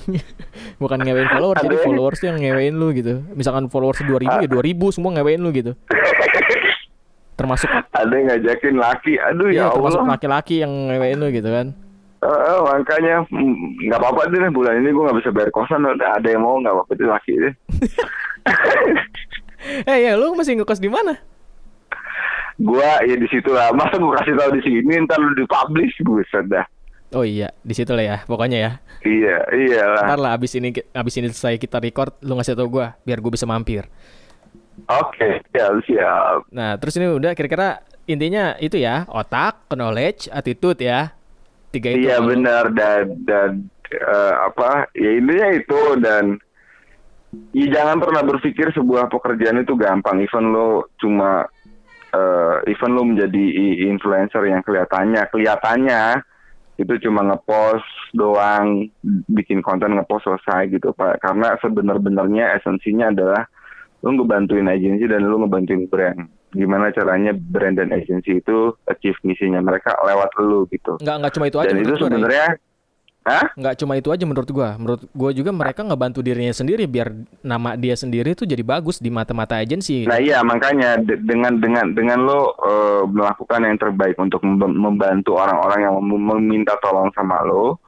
S1: Bukan ngewein followers, jadi followers tuh yang ngewein lu gitu. Misalkan followers 2000 ya 2000 semua ngewein lu gitu. *laughs* Termasuk
S2: Ada yang ngajakin laki, aduh
S1: Iya,
S2: ya
S1: termasuk
S2: Allah.
S1: laki-laki yang ngewein lu gitu kan.
S2: Eh, makanya mm, nggak apa-apa deh bulan ini gue nggak bisa bayar kosan udah ada yang mau nggak apa-apa deh laki deh *laughs*
S1: Eh ya, lu masih ngekos di mana?
S2: gue ya di situ lah masa gue kasih tahu di sini ntar lu dipublish buset dah
S1: Oh iya, di situ lah ya, pokoknya ya.
S2: iya iyalah
S1: Ntar lah abis ini abis ini selesai kita record, lu ngasih tau gua biar gue bisa mampir.
S2: Oke siap siap
S1: Nah, terus ini udah kira-kira intinya itu ya, otak, knowledge, attitude ya. Tiga itu.
S2: Iya benar dan dan eh, apa ya intinya itu dan ya jangan pernah berpikir sebuah pekerjaan itu gampang even lo cuma eh, even lu menjadi influencer yang kelihatannya kelihatannya itu cuma ngepost doang bikin konten ngepost selesai gitu pak karena sebenar-benarnya esensinya adalah lu ngebantuin agensi dan lu ngebantuin brand. Gimana caranya brand dan agensi itu achieve misinya mereka lewat lu gitu.
S1: Nggak nggak cuma itu aja
S2: dan itu sebenarnya Hah?
S1: nggak cuma itu aja menurut gua. Menurut gua juga mereka ngebantu dirinya sendiri biar nama dia sendiri tuh jadi bagus di mata-mata agensi
S2: Nah iya makanya de- dengan dengan dengan lo eh, melakukan yang terbaik untuk mem- membantu orang-orang yang mem- meminta tolong sama lo,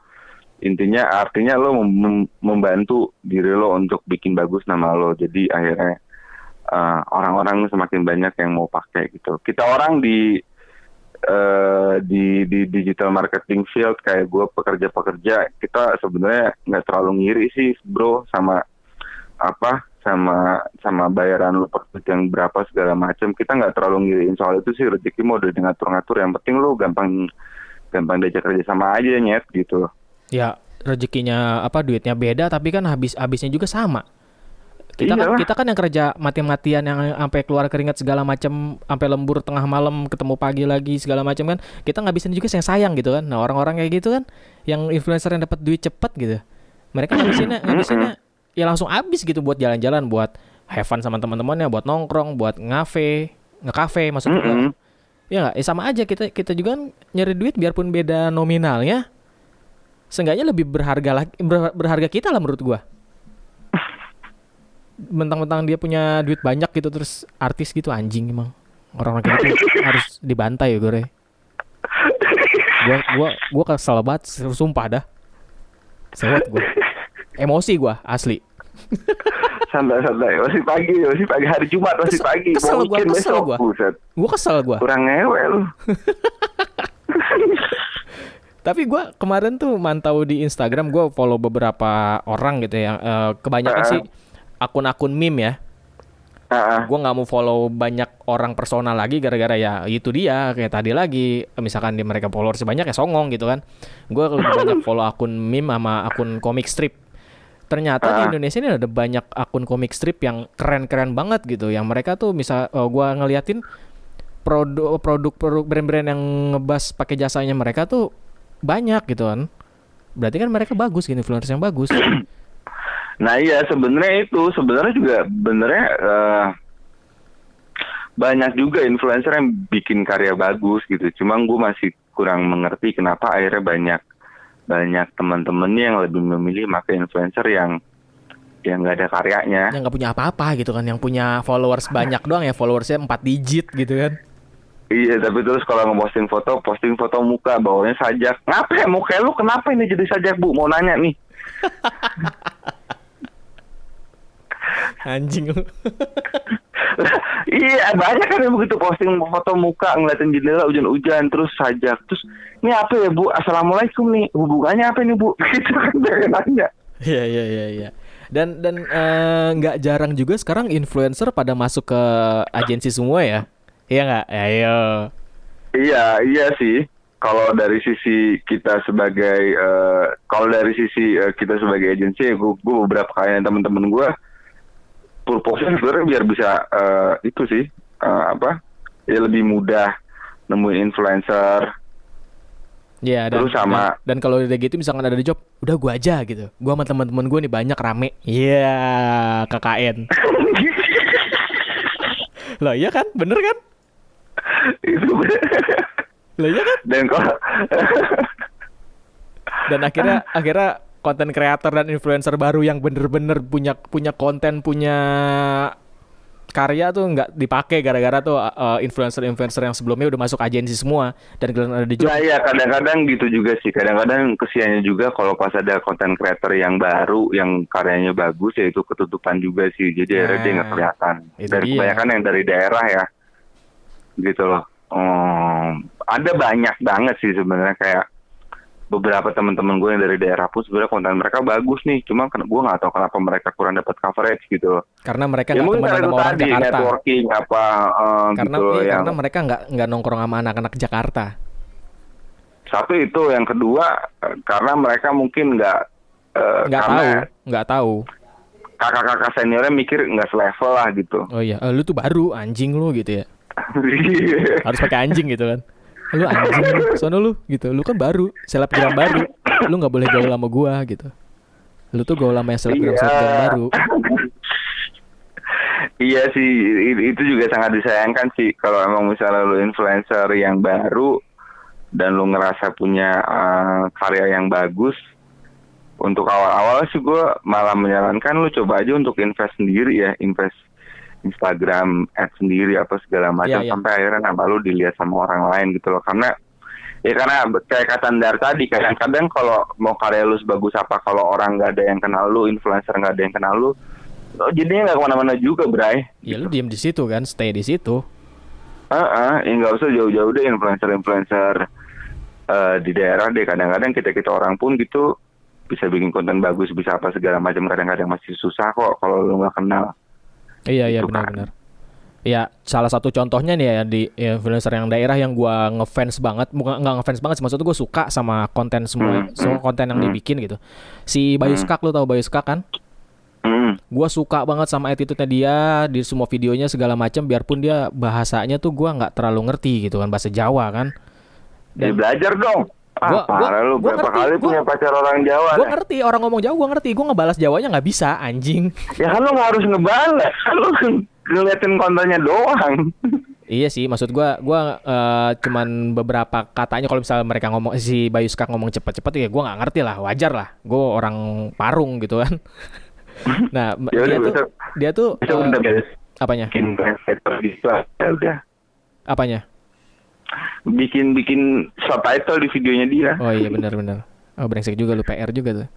S2: intinya artinya lo mem- membantu diri lo untuk bikin bagus nama lo. Jadi akhirnya eh, orang-orang semakin banyak yang mau pakai gitu. Kita orang di eh, di di digital marketing field kayak gue pekerja-pekerja kita sebenarnya nggak terlalu ngiri sih bro sama apa sama sama bayaran lu per yang berapa segala macam kita nggak terlalu ngiriin soal itu sih rezeki mau udah ngatur-ngatur yang penting lu gampang gampang diajak kerja sama aja nyet gitu.
S1: Ya rezekinya apa duitnya beda tapi kan habis habisnya juga sama kita kan
S2: Iyalah.
S1: kita kan yang kerja mati-matian yang sampai keluar keringat segala macam sampai lembur tengah malam ketemu pagi lagi segala macam kan. Kita ngabisin juga sayang sayang gitu kan. Nah orang-orang kayak gitu kan yang influencer yang dapat duit cepet gitu mereka ngabisinnya ngabisinnya ya langsung habis gitu buat jalan-jalan buat have fun sama teman-temannya buat nongkrong buat ngafe ngekafe maksud gua.
S2: Mm-mm.
S1: ya nggak? Ya sama aja kita kita juga kan nyari duit biarpun beda nominalnya. Seenggaknya lebih berharga lagi ber- berharga kita lah menurut gua mentang-mentang dia punya duit banyak gitu terus artis gitu anjing emang. Orang-orang kayak gitu harus dibantai ya gue gua gua gua kesel banget sumpah dah. Sewot gua. Emosi gua asli.
S2: Santai-santai masih pagi masih pagi. Hari Jumat masih
S1: Kesel-
S2: pagi.
S1: Kesel gua, kesel
S2: besok
S1: gua.
S2: buset.
S1: Gua kesel gua.
S2: Kurang ngewe lu *laughs*
S1: Tapi gua kemarin tuh mantau di Instagram, gua follow beberapa orang gitu ya. eh, kebanyakan
S2: Ah.
S1: sih akun-akun meme ya.
S2: Ah.
S1: Gua nggak mau follow banyak orang personal lagi gara-gara ya itu dia kayak tadi lagi. Misalkan di mereka followers banyak ya songong gitu kan. Gua lebih *laughs* banyak follow akun meme sama akun komik strip. Ternyata di
S2: Ah.
S1: Indonesia ini ada banyak akun komik strip yang keren-keren banget gitu. Yang mereka tuh misal eh, gua ngeliatin produk produk produk brand-brand yang ngebas pakai jasanya mereka tuh banyak gitu kan. Berarti kan mereka bagus influencer yang bagus. *clears throat*
S2: Nah iya sebenarnya itu sebenarnya juga benernya eh, banyak juga influencer yang bikin karya bagus gitu. Cuma gue masih kurang mengerti kenapa akhirnya banyak banyak teman-temannya yang lebih memilih pakai influencer yang yang nggak ada karyanya.
S1: yang nggak punya apa-apa gitu kan, yang punya followers banyak doang ya, followersnya 4 digit gitu kan.
S2: Iya tapi terus kalau ngeposting foto, posting foto muka bawahnya sajak. Ngapa ya muka lu kenapa ini jadi sajak bu? Mau nanya nih. *laughs*
S1: Anjing lu. *laughs*
S2: iya banyak kan yang begitu posting foto muka ngeliatin jendela hujan-hujan terus sajak terus ini apa ya bu assalamualaikum nih hubungannya apa nih bu *laughs* gitu kan dia nanya
S1: Iya iya iya iya. Dan dan eh, nggak jarang juga sekarang influencer pada masuk ke agensi semua ya. Iya nggak? Ya, Ayo.
S2: iya iya sih kalau dari sisi kita sebagai eh, kalau dari sisi eh, kita sebagai agensi ya gue beberapa kali teman-teman gue purpose sebenarnya biar bisa eh, itu sih eh, apa ya lebih mudah nemuin influencer
S1: Iya dan
S2: Terus sama-
S1: dan, dan kalau udah gitu misalkan ada di job, udah gua aja gitu. Gua sama teman-teman gua nih banyak rame. Iya, KKN. *laughs* Lah iya kan? Bener kan?
S2: itu
S1: Lah iya kan?
S2: dan kalau
S1: Dan akhirnya akhirnya konten kreator dan influencer baru yang bener-bener punya punya konten, punya karya tuh nggak dipakai gara-gara tuh uh, influencer-influencer yang sebelumnya udah masuk agensi semua dan kalian ada di job.
S2: Nah ya kadang-kadang gitu juga sih. Kadang-kadang kesiannya juga kalau pas ada konten creator yang baru, yang karyanya bagus, ya itu ketutupan juga sih. Jadi akhirnya dia nggak
S1: Nah,
S2: kelihatan. Dari
S1: dia.
S2: kebanyakan yang dari daerah ya, gitu loh. Hmm, ada banyak banget sih sebenarnya kayak beberapa teman-teman gue yang dari daerah pun sebenarnya konten mereka bagus nih. Cuma kan gue nggak tahu kenapa mereka kurang dapat coverage gitu. loh.
S1: Karena mereka
S2: Ya
S1: nggak
S2: mungkin karena itu
S1: orang
S2: tadi
S1: Jakarta.
S2: networking apa eh,
S1: Karena
S2: gitu
S1: iya,
S2: yang
S1: karena mereka nggak nggak nongkrong sama anak-anak Jakarta.
S2: Satu itu, yang kedua eh, karena mereka mungkin nggak eh,
S1: Nggak tahu, nggak tahu.
S2: kakak-kakak seniornya mikir nggak selevel lah gitu.
S1: Oh iya, eh, lu tuh baru anjing lu gitu ya. *laughs* Harus pakai anjing gitu kan lu anjing sono lu gitu lu kan baru selebgram baru lu nggak boleh gaul sama gua gitu lu tuh gaul sama yang selebgram selebgram
S2: Iya.
S1: baru
S2: Iya sih, itu juga sangat disayangkan sih kalau emang misalnya lu influencer yang baru dan lu ngerasa punya eh, karya yang bagus. Untuk awal-awal sih gue malah menyarankan lu coba aja untuk invest sendiri ya, invest Instagram ad sendiri apa segala macam
S1: Iya, iya.
S2: sampai akhirnya nama lu dilihat sama orang lain gitu loh. Karena ya karena kayak kata Ndar tadi kadang-kadang kalau mau karya lu sebagus apa kalau orang nggak ada yang kenal lu, influencer nggak ada yang kenal lu, Oh, jadinya nggak ke mana-mana juga, Bray.
S1: ya lu diem di situ kan stay di situ
S2: Ah, ya nggak usah jauh-jauh deh influencer-influencer eh, di daerah deh. Kadang-kadang kita kita orang pun gitu bisa bikin konten bagus, bisa apa segala macam. Kadang-kadang masih susah kok kalau lu nggak kenal.
S1: Iya iya
S2: Itu kan.
S1: benar-benar Ya, salah satu contohnya nih ya di influencer yang daerah yang gua ngefans banget, bukan nggak ngefans banget sih, maksud gue suka sama konten semua,
S2: Hmm,
S1: semua konten yang dibikin gitu. Si Bayu Skak lu tau Bayu Skak kan?
S2: Hmm.
S1: Gua suka banget sama attitude-nya dia di semua videonya segala macam biarpun dia bahasanya tuh gua nggak terlalu ngerti gitu kan bahasa Jawa kan.
S2: Ya
S1: Dan
S2: belajar dong. Ah,
S1: Gua-
S2: lu
S1: gua
S2: berapa
S1: ngerti,
S2: kali
S1: gua-
S2: punya pacar orang Jawa?
S1: gua
S2: dah?
S1: ngerti orang ngomong Jawa gua ngerti, gua ngebalas Jawanya nggak bisa anjing. *laughs*
S2: Ya kan lu nggak harus ngebalas, kan lu ngeliatin kontennya doang. *laughs*
S1: Iya sih, maksud gua gua eh, cuman beberapa katanya kalau misalnya mereka ngomong si Bayu Skak ngomong cepet-cepet ya gua nggak ngerti lah, wajar lah. Gua orang parung gitu kan. *laughs* nah,
S2: Ya
S1: dia tuh dia tuh
S2: Bisa
S1: eh,
S2: udah beres.
S1: apanya?
S2: Gitu. Ya.
S1: Apanya?
S2: Bikin bikin subtitle di videonya dia.
S1: Oh iya benar-benar. Oh brengsek juga lu PR juga tuh.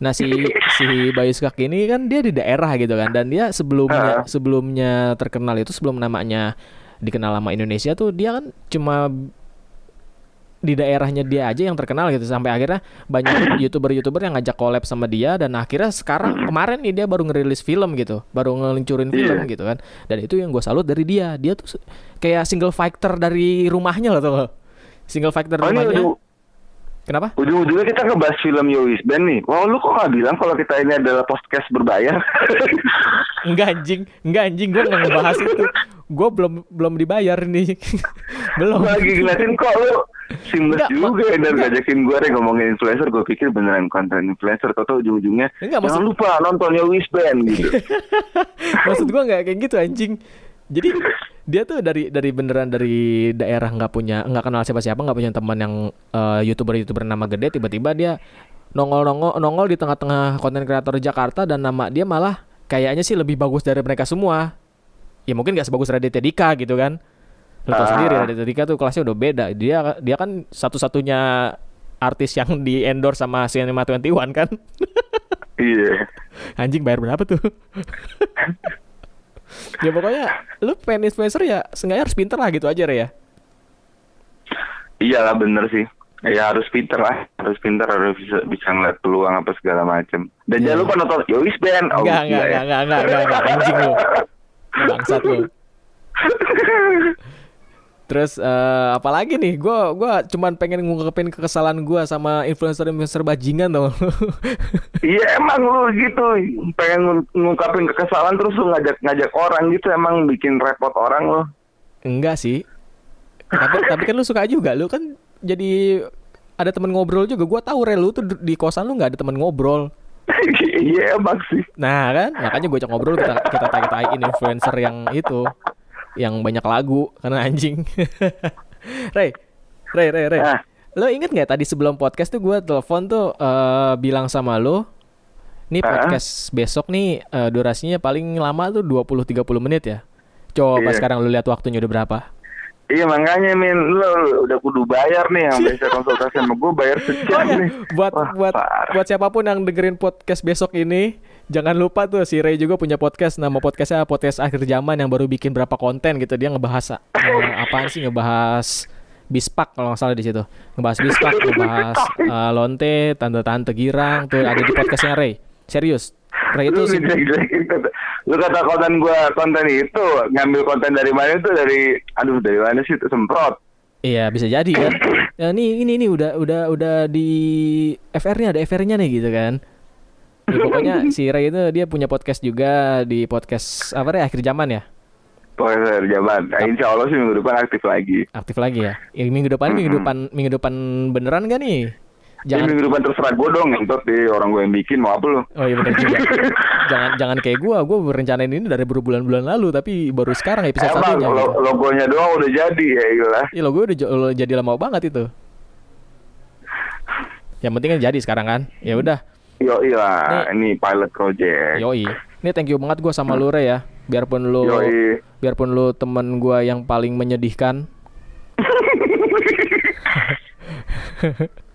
S1: Nah si si Bayu Skak ini kan dia di daerah gitu kan dan dia sebelumnya sebelumnya terkenal itu sebelum namanya dikenal sama Indonesia tuh dia kan cuma di daerahnya dia aja yang terkenal gitu. Sampai akhirnya banyak *coughs* youtuber-youtuber yang ngajak collab sama dia dan akhirnya sekarang kemarin nih dia baru ngerilis film gitu. Baru ngeluncurin film
S2: Iya.
S1: gitu kan. Dan itu yang gue salut dari dia. Dia tuh kayak single fighter dari rumahnya loh tuh single fighter
S2: Oh
S1: rumahnya. kenapa?
S2: Ujung-ujungnya kita ngebahas film Yowis Band nih. Wow, lu kok nggak bilang kalau kita ini adalah podcast berbayar? *laughs*
S1: Enggak anjing, enggak anjing, gue nggak ngebahas itu. Gue belum belum dibayar nih, *laughs* belum.
S2: Gue lagi ngeliatin kok lu seamless
S1: Enggak,
S2: juga ya dan ngajakin gue deh ngomongin influencer. Gue pikir beneran konten influencer. Tau ujung-ujungnya
S1: Enggak, maksud-
S2: jangan lupa nonton Yowis Band gitu. *laughs*
S1: Maksud gue nggak kayak gitu anjing. Jadi dia tuh dari dari beneran dari daerah nggak punya nggak kenal siapa-siapa nggak punya teman yang eh, youtuber youtuber nama gede tiba-tiba dia nongol nongol nongol di tengah-tengah konten kreator Jakarta dan nama dia malah kayaknya sih lebih bagus dari mereka semua. Ya mungkin gak sebagus Raditya Dika gitu kan. Lo tau
S2: Ah.
S1: sendiri Raditya Dika tuh kelasnya udah beda. Dia dia kan satu-satunya artis yang di endorse sama Cinema 21 kan. *laughs*
S2: Iya.
S1: Anjing bayar berapa tuh? *laughs* ya pokoknya lu pengen influencer ya seenggaknya harus pinter lah gitu aja ya.
S2: Iyalah bener sih. Ya harus pinter lah, harus pinter, harus bisa, bisa ngeliat peluang apa segala macem. Dan
S1: Iya.
S2: jangan lupa nonton Yowis Band. Oh,
S1: Enggak, enggak,
S2: gila ya.
S1: enggak, enggak, enggak, enggak, enggak, anjing lu. *laughs* Bangsat lu. Terus eh apalagi nih? Gua gua cuman pengen ngungkapin kekesalan gua sama influencer-influencer bajingan tau. *laughs*
S2: Iya emang lu gitu pengen ngung- ngungkapin kekesalan terus lu ngajak ngajak orang gitu emang bikin repot orang lo.
S1: Enggak sih. Tapi tapi kan lu suka juga. Lu kan jadi ada temen ngobrol juga. Gua tahu Re lu tuh di kosan lu nggak ada temen ngobrol. *laughs*
S2: Iya emang sih.
S1: Nah kan, makanya gue ngobrol kita kita tai influencer yang itu, yang banyak lagu karena anjing. *laughs* Rey, Rey, Rey, Rey.
S2: Ah.
S1: Lo inget nggak tadi sebelum podcast tuh gue telepon tuh eh, bilang sama lo, nih
S2: Ah.
S1: podcast besok nih eh, durasinya paling lama tuh 20-30 menit ya. Coba
S2: Iya.
S1: sekarang lu lihat waktunya udah berapa?
S2: Iya makanya Min lu udah kudu bayar nih yang biasa konsultasi sama gue bayar sejam
S1: Oh ya,
S2: nih.
S1: buat
S2: Wah,
S1: buat
S2: parah.
S1: buat siapa pun yang dengerin podcast besok ini, jangan lupa tuh si Ray juga punya podcast nama podcastnya podcast akhir zaman yang baru bikin berapa konten gitu dia ngebahas eh, apaan sih ngebahas bispak kalau nggak salah di situ ngebahas bispak ngebahas *laughs* eh, lonte tante-tante girang tuh ada di podcastnya Ray serius Ray itu
S2: lu,
S1: sih
S2: jelek-jelekin *laughs* kata, lu kata konten gue konten itu ngambil konten dari mana itu dari aduh dari mana sih itu semprot.
S1: Iya bisa jadi kan. *laughs* Ya ini ini ini udah udah udah di FR-nya ada FR-nya nih gitu kan. Ya, pokoknya *laughs* si Ray itu dia punya podcast juga di podcast apa ya akhir zaman ya.
S2: Pokoknya dari zaman. Nah, insya Allah sih minggu depan aktif lagi.
S1: Aktif lagi ya. Ini minggu depan minggu depan minggu depan beneran gak nih? Jangan
S2: minggu depan terserah gue dong, ngentot deh orang gue yang bikin mau apa lu?
S1: Oh iya benar juga. *laughs* jangan jangan kayak gua, gua berencanain ini dari berbulan-bulan lalu tapi baru sekarang episode
S2: Emang
S1: satunya.
S2: lo-
S1: Gitu.
S2: logonya doang udah jadi ya gila.
S1: Iya lo gue udah lo jadi lama banget itu. Yang penting kan jadi sekarang kan. Ya udah.
S2: Yo iya, ini pilot project.
S1: Yoi. Ini thank you banget gua sama lu Re ya. Biarpun lu
S2: Yoi.
S1: biarpun lu temen gua yang paling menyedihkan. *laughs*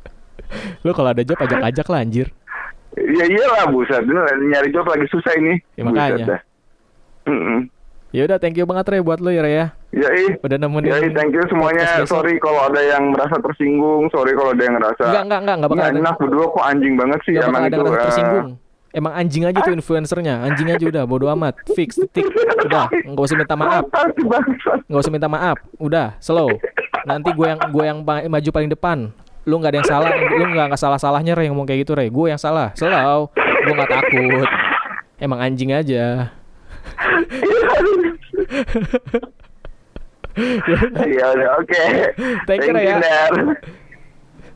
S1: *laughs* lu kalau ada job ajak-ajak lah anjir.
S2: Ya iyalah buset, Ini nyari job lagi susah ini.
S1: Ya, makanya. Ya udah thank you banget Re buat lu ya Re ya.
S2: Yoi.
S1: Udah nemenin.
S2: Yoi, thank you semuanya. Sorry kalau ada yang merasa tersinggung, sorry kalau ada yang ngerasa
S1: Enggak enggak enggak enggak bakal ada.
S2: enak berdua kok anjing banget sih emang
S1: ada
S2: itu.
S1: yang
S2: eh,
S1: tersinggung. Emang anjing aja tuh influencernya, anjing aja udah bodo amat, fix, titik, udah, nggak usah minta maaf, nggak usah minta maaf, udah, slow. Nanti gue yang gue yang maju paling depan, lu nggak ada yang salah, lu nggak nggak salah salahnya Ray ngomong kayak gitu Ray, gue yang salah, slow, gue nggak takut, emang anjing aja.
S2: Iya udah oke.
S1: Thank you, Ray, ya.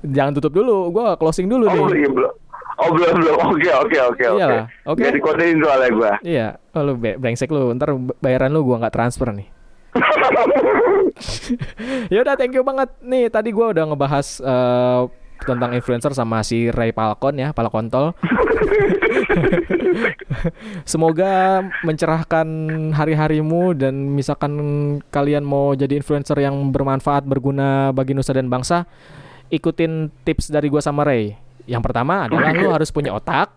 S1: Jangan tutup dulu, gue closing dulu
S2: Oh
S1: nih.
S2: iya belum. Oh belum belum. Oke oke oke oke.
S1: Iyalah, oke.
S2: Jadi kodein soalnya gua.
S1: Iya, oh, lu brengsek lu, ntar bayaran lu gue nggak transfer nih. *laughs* *laughs* ya udah thank you banget. Nih tadi gua udah ngebahas eh, tentang influencer sama si Ray Palkon ya Palkontol *laughs* semoga mencerahkan hari-harimu dan misalkan kalian mau jadi influencer yang bermanfaat berguna bagi nusa dan bangsa ikutin tips dari gua sama Ray. Yang pertama adalah lu harus punya otak.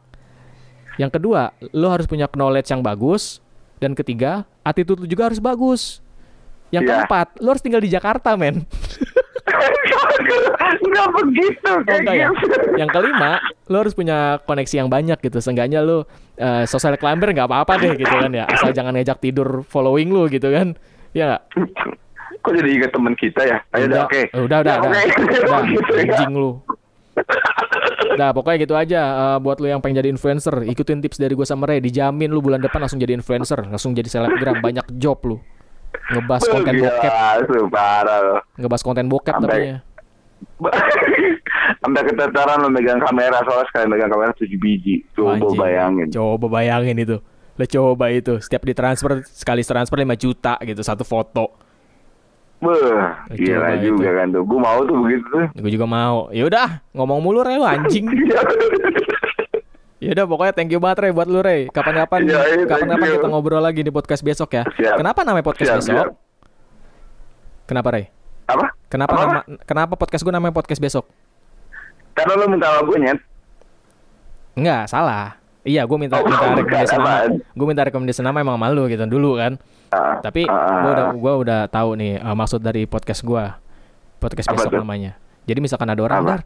S1: Yang kedua lu harus punya knowledge yang bagus. Dan ketiga attitude lu juga harus bagus yang
S2: Iya.
S1: keempat, lu harus tinggal di Jakarta, men. *laughs*
S2: Enggak begitu
S1: Oh,
S2: kayak
S1: enggak ya?
S2: gitu.
S1: Yang kelima, lu harus punya koneksi yang banyak gitu. Seenggaknya lu eh, social climber nggak apa-apa deh gitu kan ya. Asal jangan ngajak tidur following lu gitu kan. Ya?
S2: Kok jadi ingat teman kita ya? Ayo udah oke.
S1: Udah, udah, udah.
S2: Ya.
S1: Udah, *laughs*
S2: ya.
S1: anjing lu. Nah, pokoknya gitu aja eh, buat lu yang pengen jadi influencer, ikutin tips dari gue sama Ray, dijamin lu bulan depan langsung jadi influencer, langsung jadi selebgram, banyak job lu. Ngebahas konten bokep,
S2: parah loh.
S1: ngebahas konten bokep
S2: Sampai-
S1: tapi ya. *laughs*
S2: Sampai ketentaran lo megang kamera soalnya sekali megang kamera 7 biji. Coba
S1: Anjing.
S2: bayangin.
S1: Coba bayangin itu. Lo coba itu, setiap ditransfer sekali transfer 5 juta gitu satu foto.
S2: Beuh, gila
S1: itu.
S2: juga kan tuh. Gue mau tuh begitu tuh.
S1: Gue juga mau. Ya udah, ngomong mulu Re lu anjing. *laughs* Ya udah pokoknya thank you banget Re buat lu Re. Kapan-kapan
S2: Iya, iya, thank
S1: kapan-kapan kita ngobrol lagi di podcast besok ya.
S2: Siap.
S1: Kenapa namanya podcast
S2: Siap,
S1: besok?
S2: siap.
S1: Kenapa Re?
S2: Apa?
S1: Kenapa
S2: Apa?
S1: nama kenapa podcast gue namanya podcast besok?
S2: Karena lo minta gue nyet.
S1: Enggak, salah. Iya, gue minta
S2: Oh,
S1: minta
S2: bukan, *laughs*
S1: rekomendasi nama. Gue minta rekomendasi nama emang malu gitu dulu kan.
S2: Ah,
S1: Tapi
S2: ah,
S1: gua udah gua udah tahu nih uh, maksud dari podcast gua. Podcast besok namanya. Jadi misalkan ada orang? "Dar,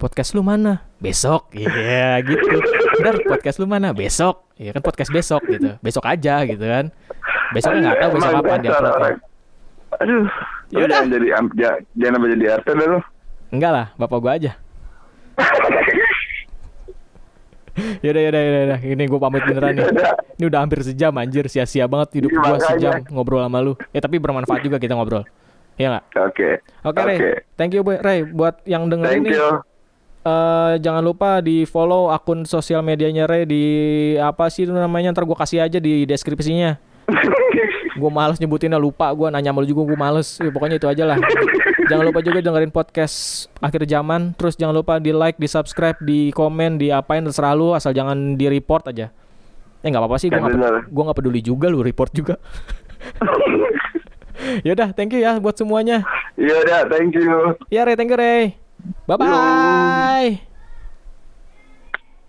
S1: podcast lu mana?" Besok. Iya, gitu. "Dar, podcast lu mana?" Besok. Iya kan podcast besok gitu. Besok aja gitu kan. Besoknya nggak tahu besok apa dia upload.
S2: orang. Aduh.
S1: Ya udah.
S2: Jangan jadi jangan apa jadi artis lu.
S1: Enggak lah, bapak gua aja. *laughs* Yaudah, yaudah, yaudah, yaudah. Ini gue pamit beneran nih. Ini udah hampir sejam anjir, sia-sia banget hidup
S2: Iya,
S1: gua
S2: makanya.
S1: sejam ngobrol sama lu. Ya tapi bermanfaat juga kita ngobrol. Iya nggak?
S2: Oke.
S1: Oke, Ray. Thank you, Boy. Ray. Buat yang dengerin
S2: Thank
S1: ini,
S2: you.
S1: Eh, jangan lupa di follow akun sosial medianya Ray di apa sih itu namanya? Ntar gue kasih aja di deskripsinya. *laughs* Gue males nyebutinnya, lupa gue nanya sama lu juga gue males. Ya, pokoknya itu aja lah. jangan lupa juga dengerin podcast akhir zaman. Terus jangan lupa di like, di subscribe, di komen, di apain terserah lu. Asal jangan di report aja. Eh nggak apa-apa sih, gue nggak
S2: bener.
S1: gua nggak peduli juga lu report juga. *laughs* *laughs* Yaudah, thank you ya buat semuanya.
S2: Iya udah, thank you.
S1: Ya Ray, thank you Ray. Bye bye.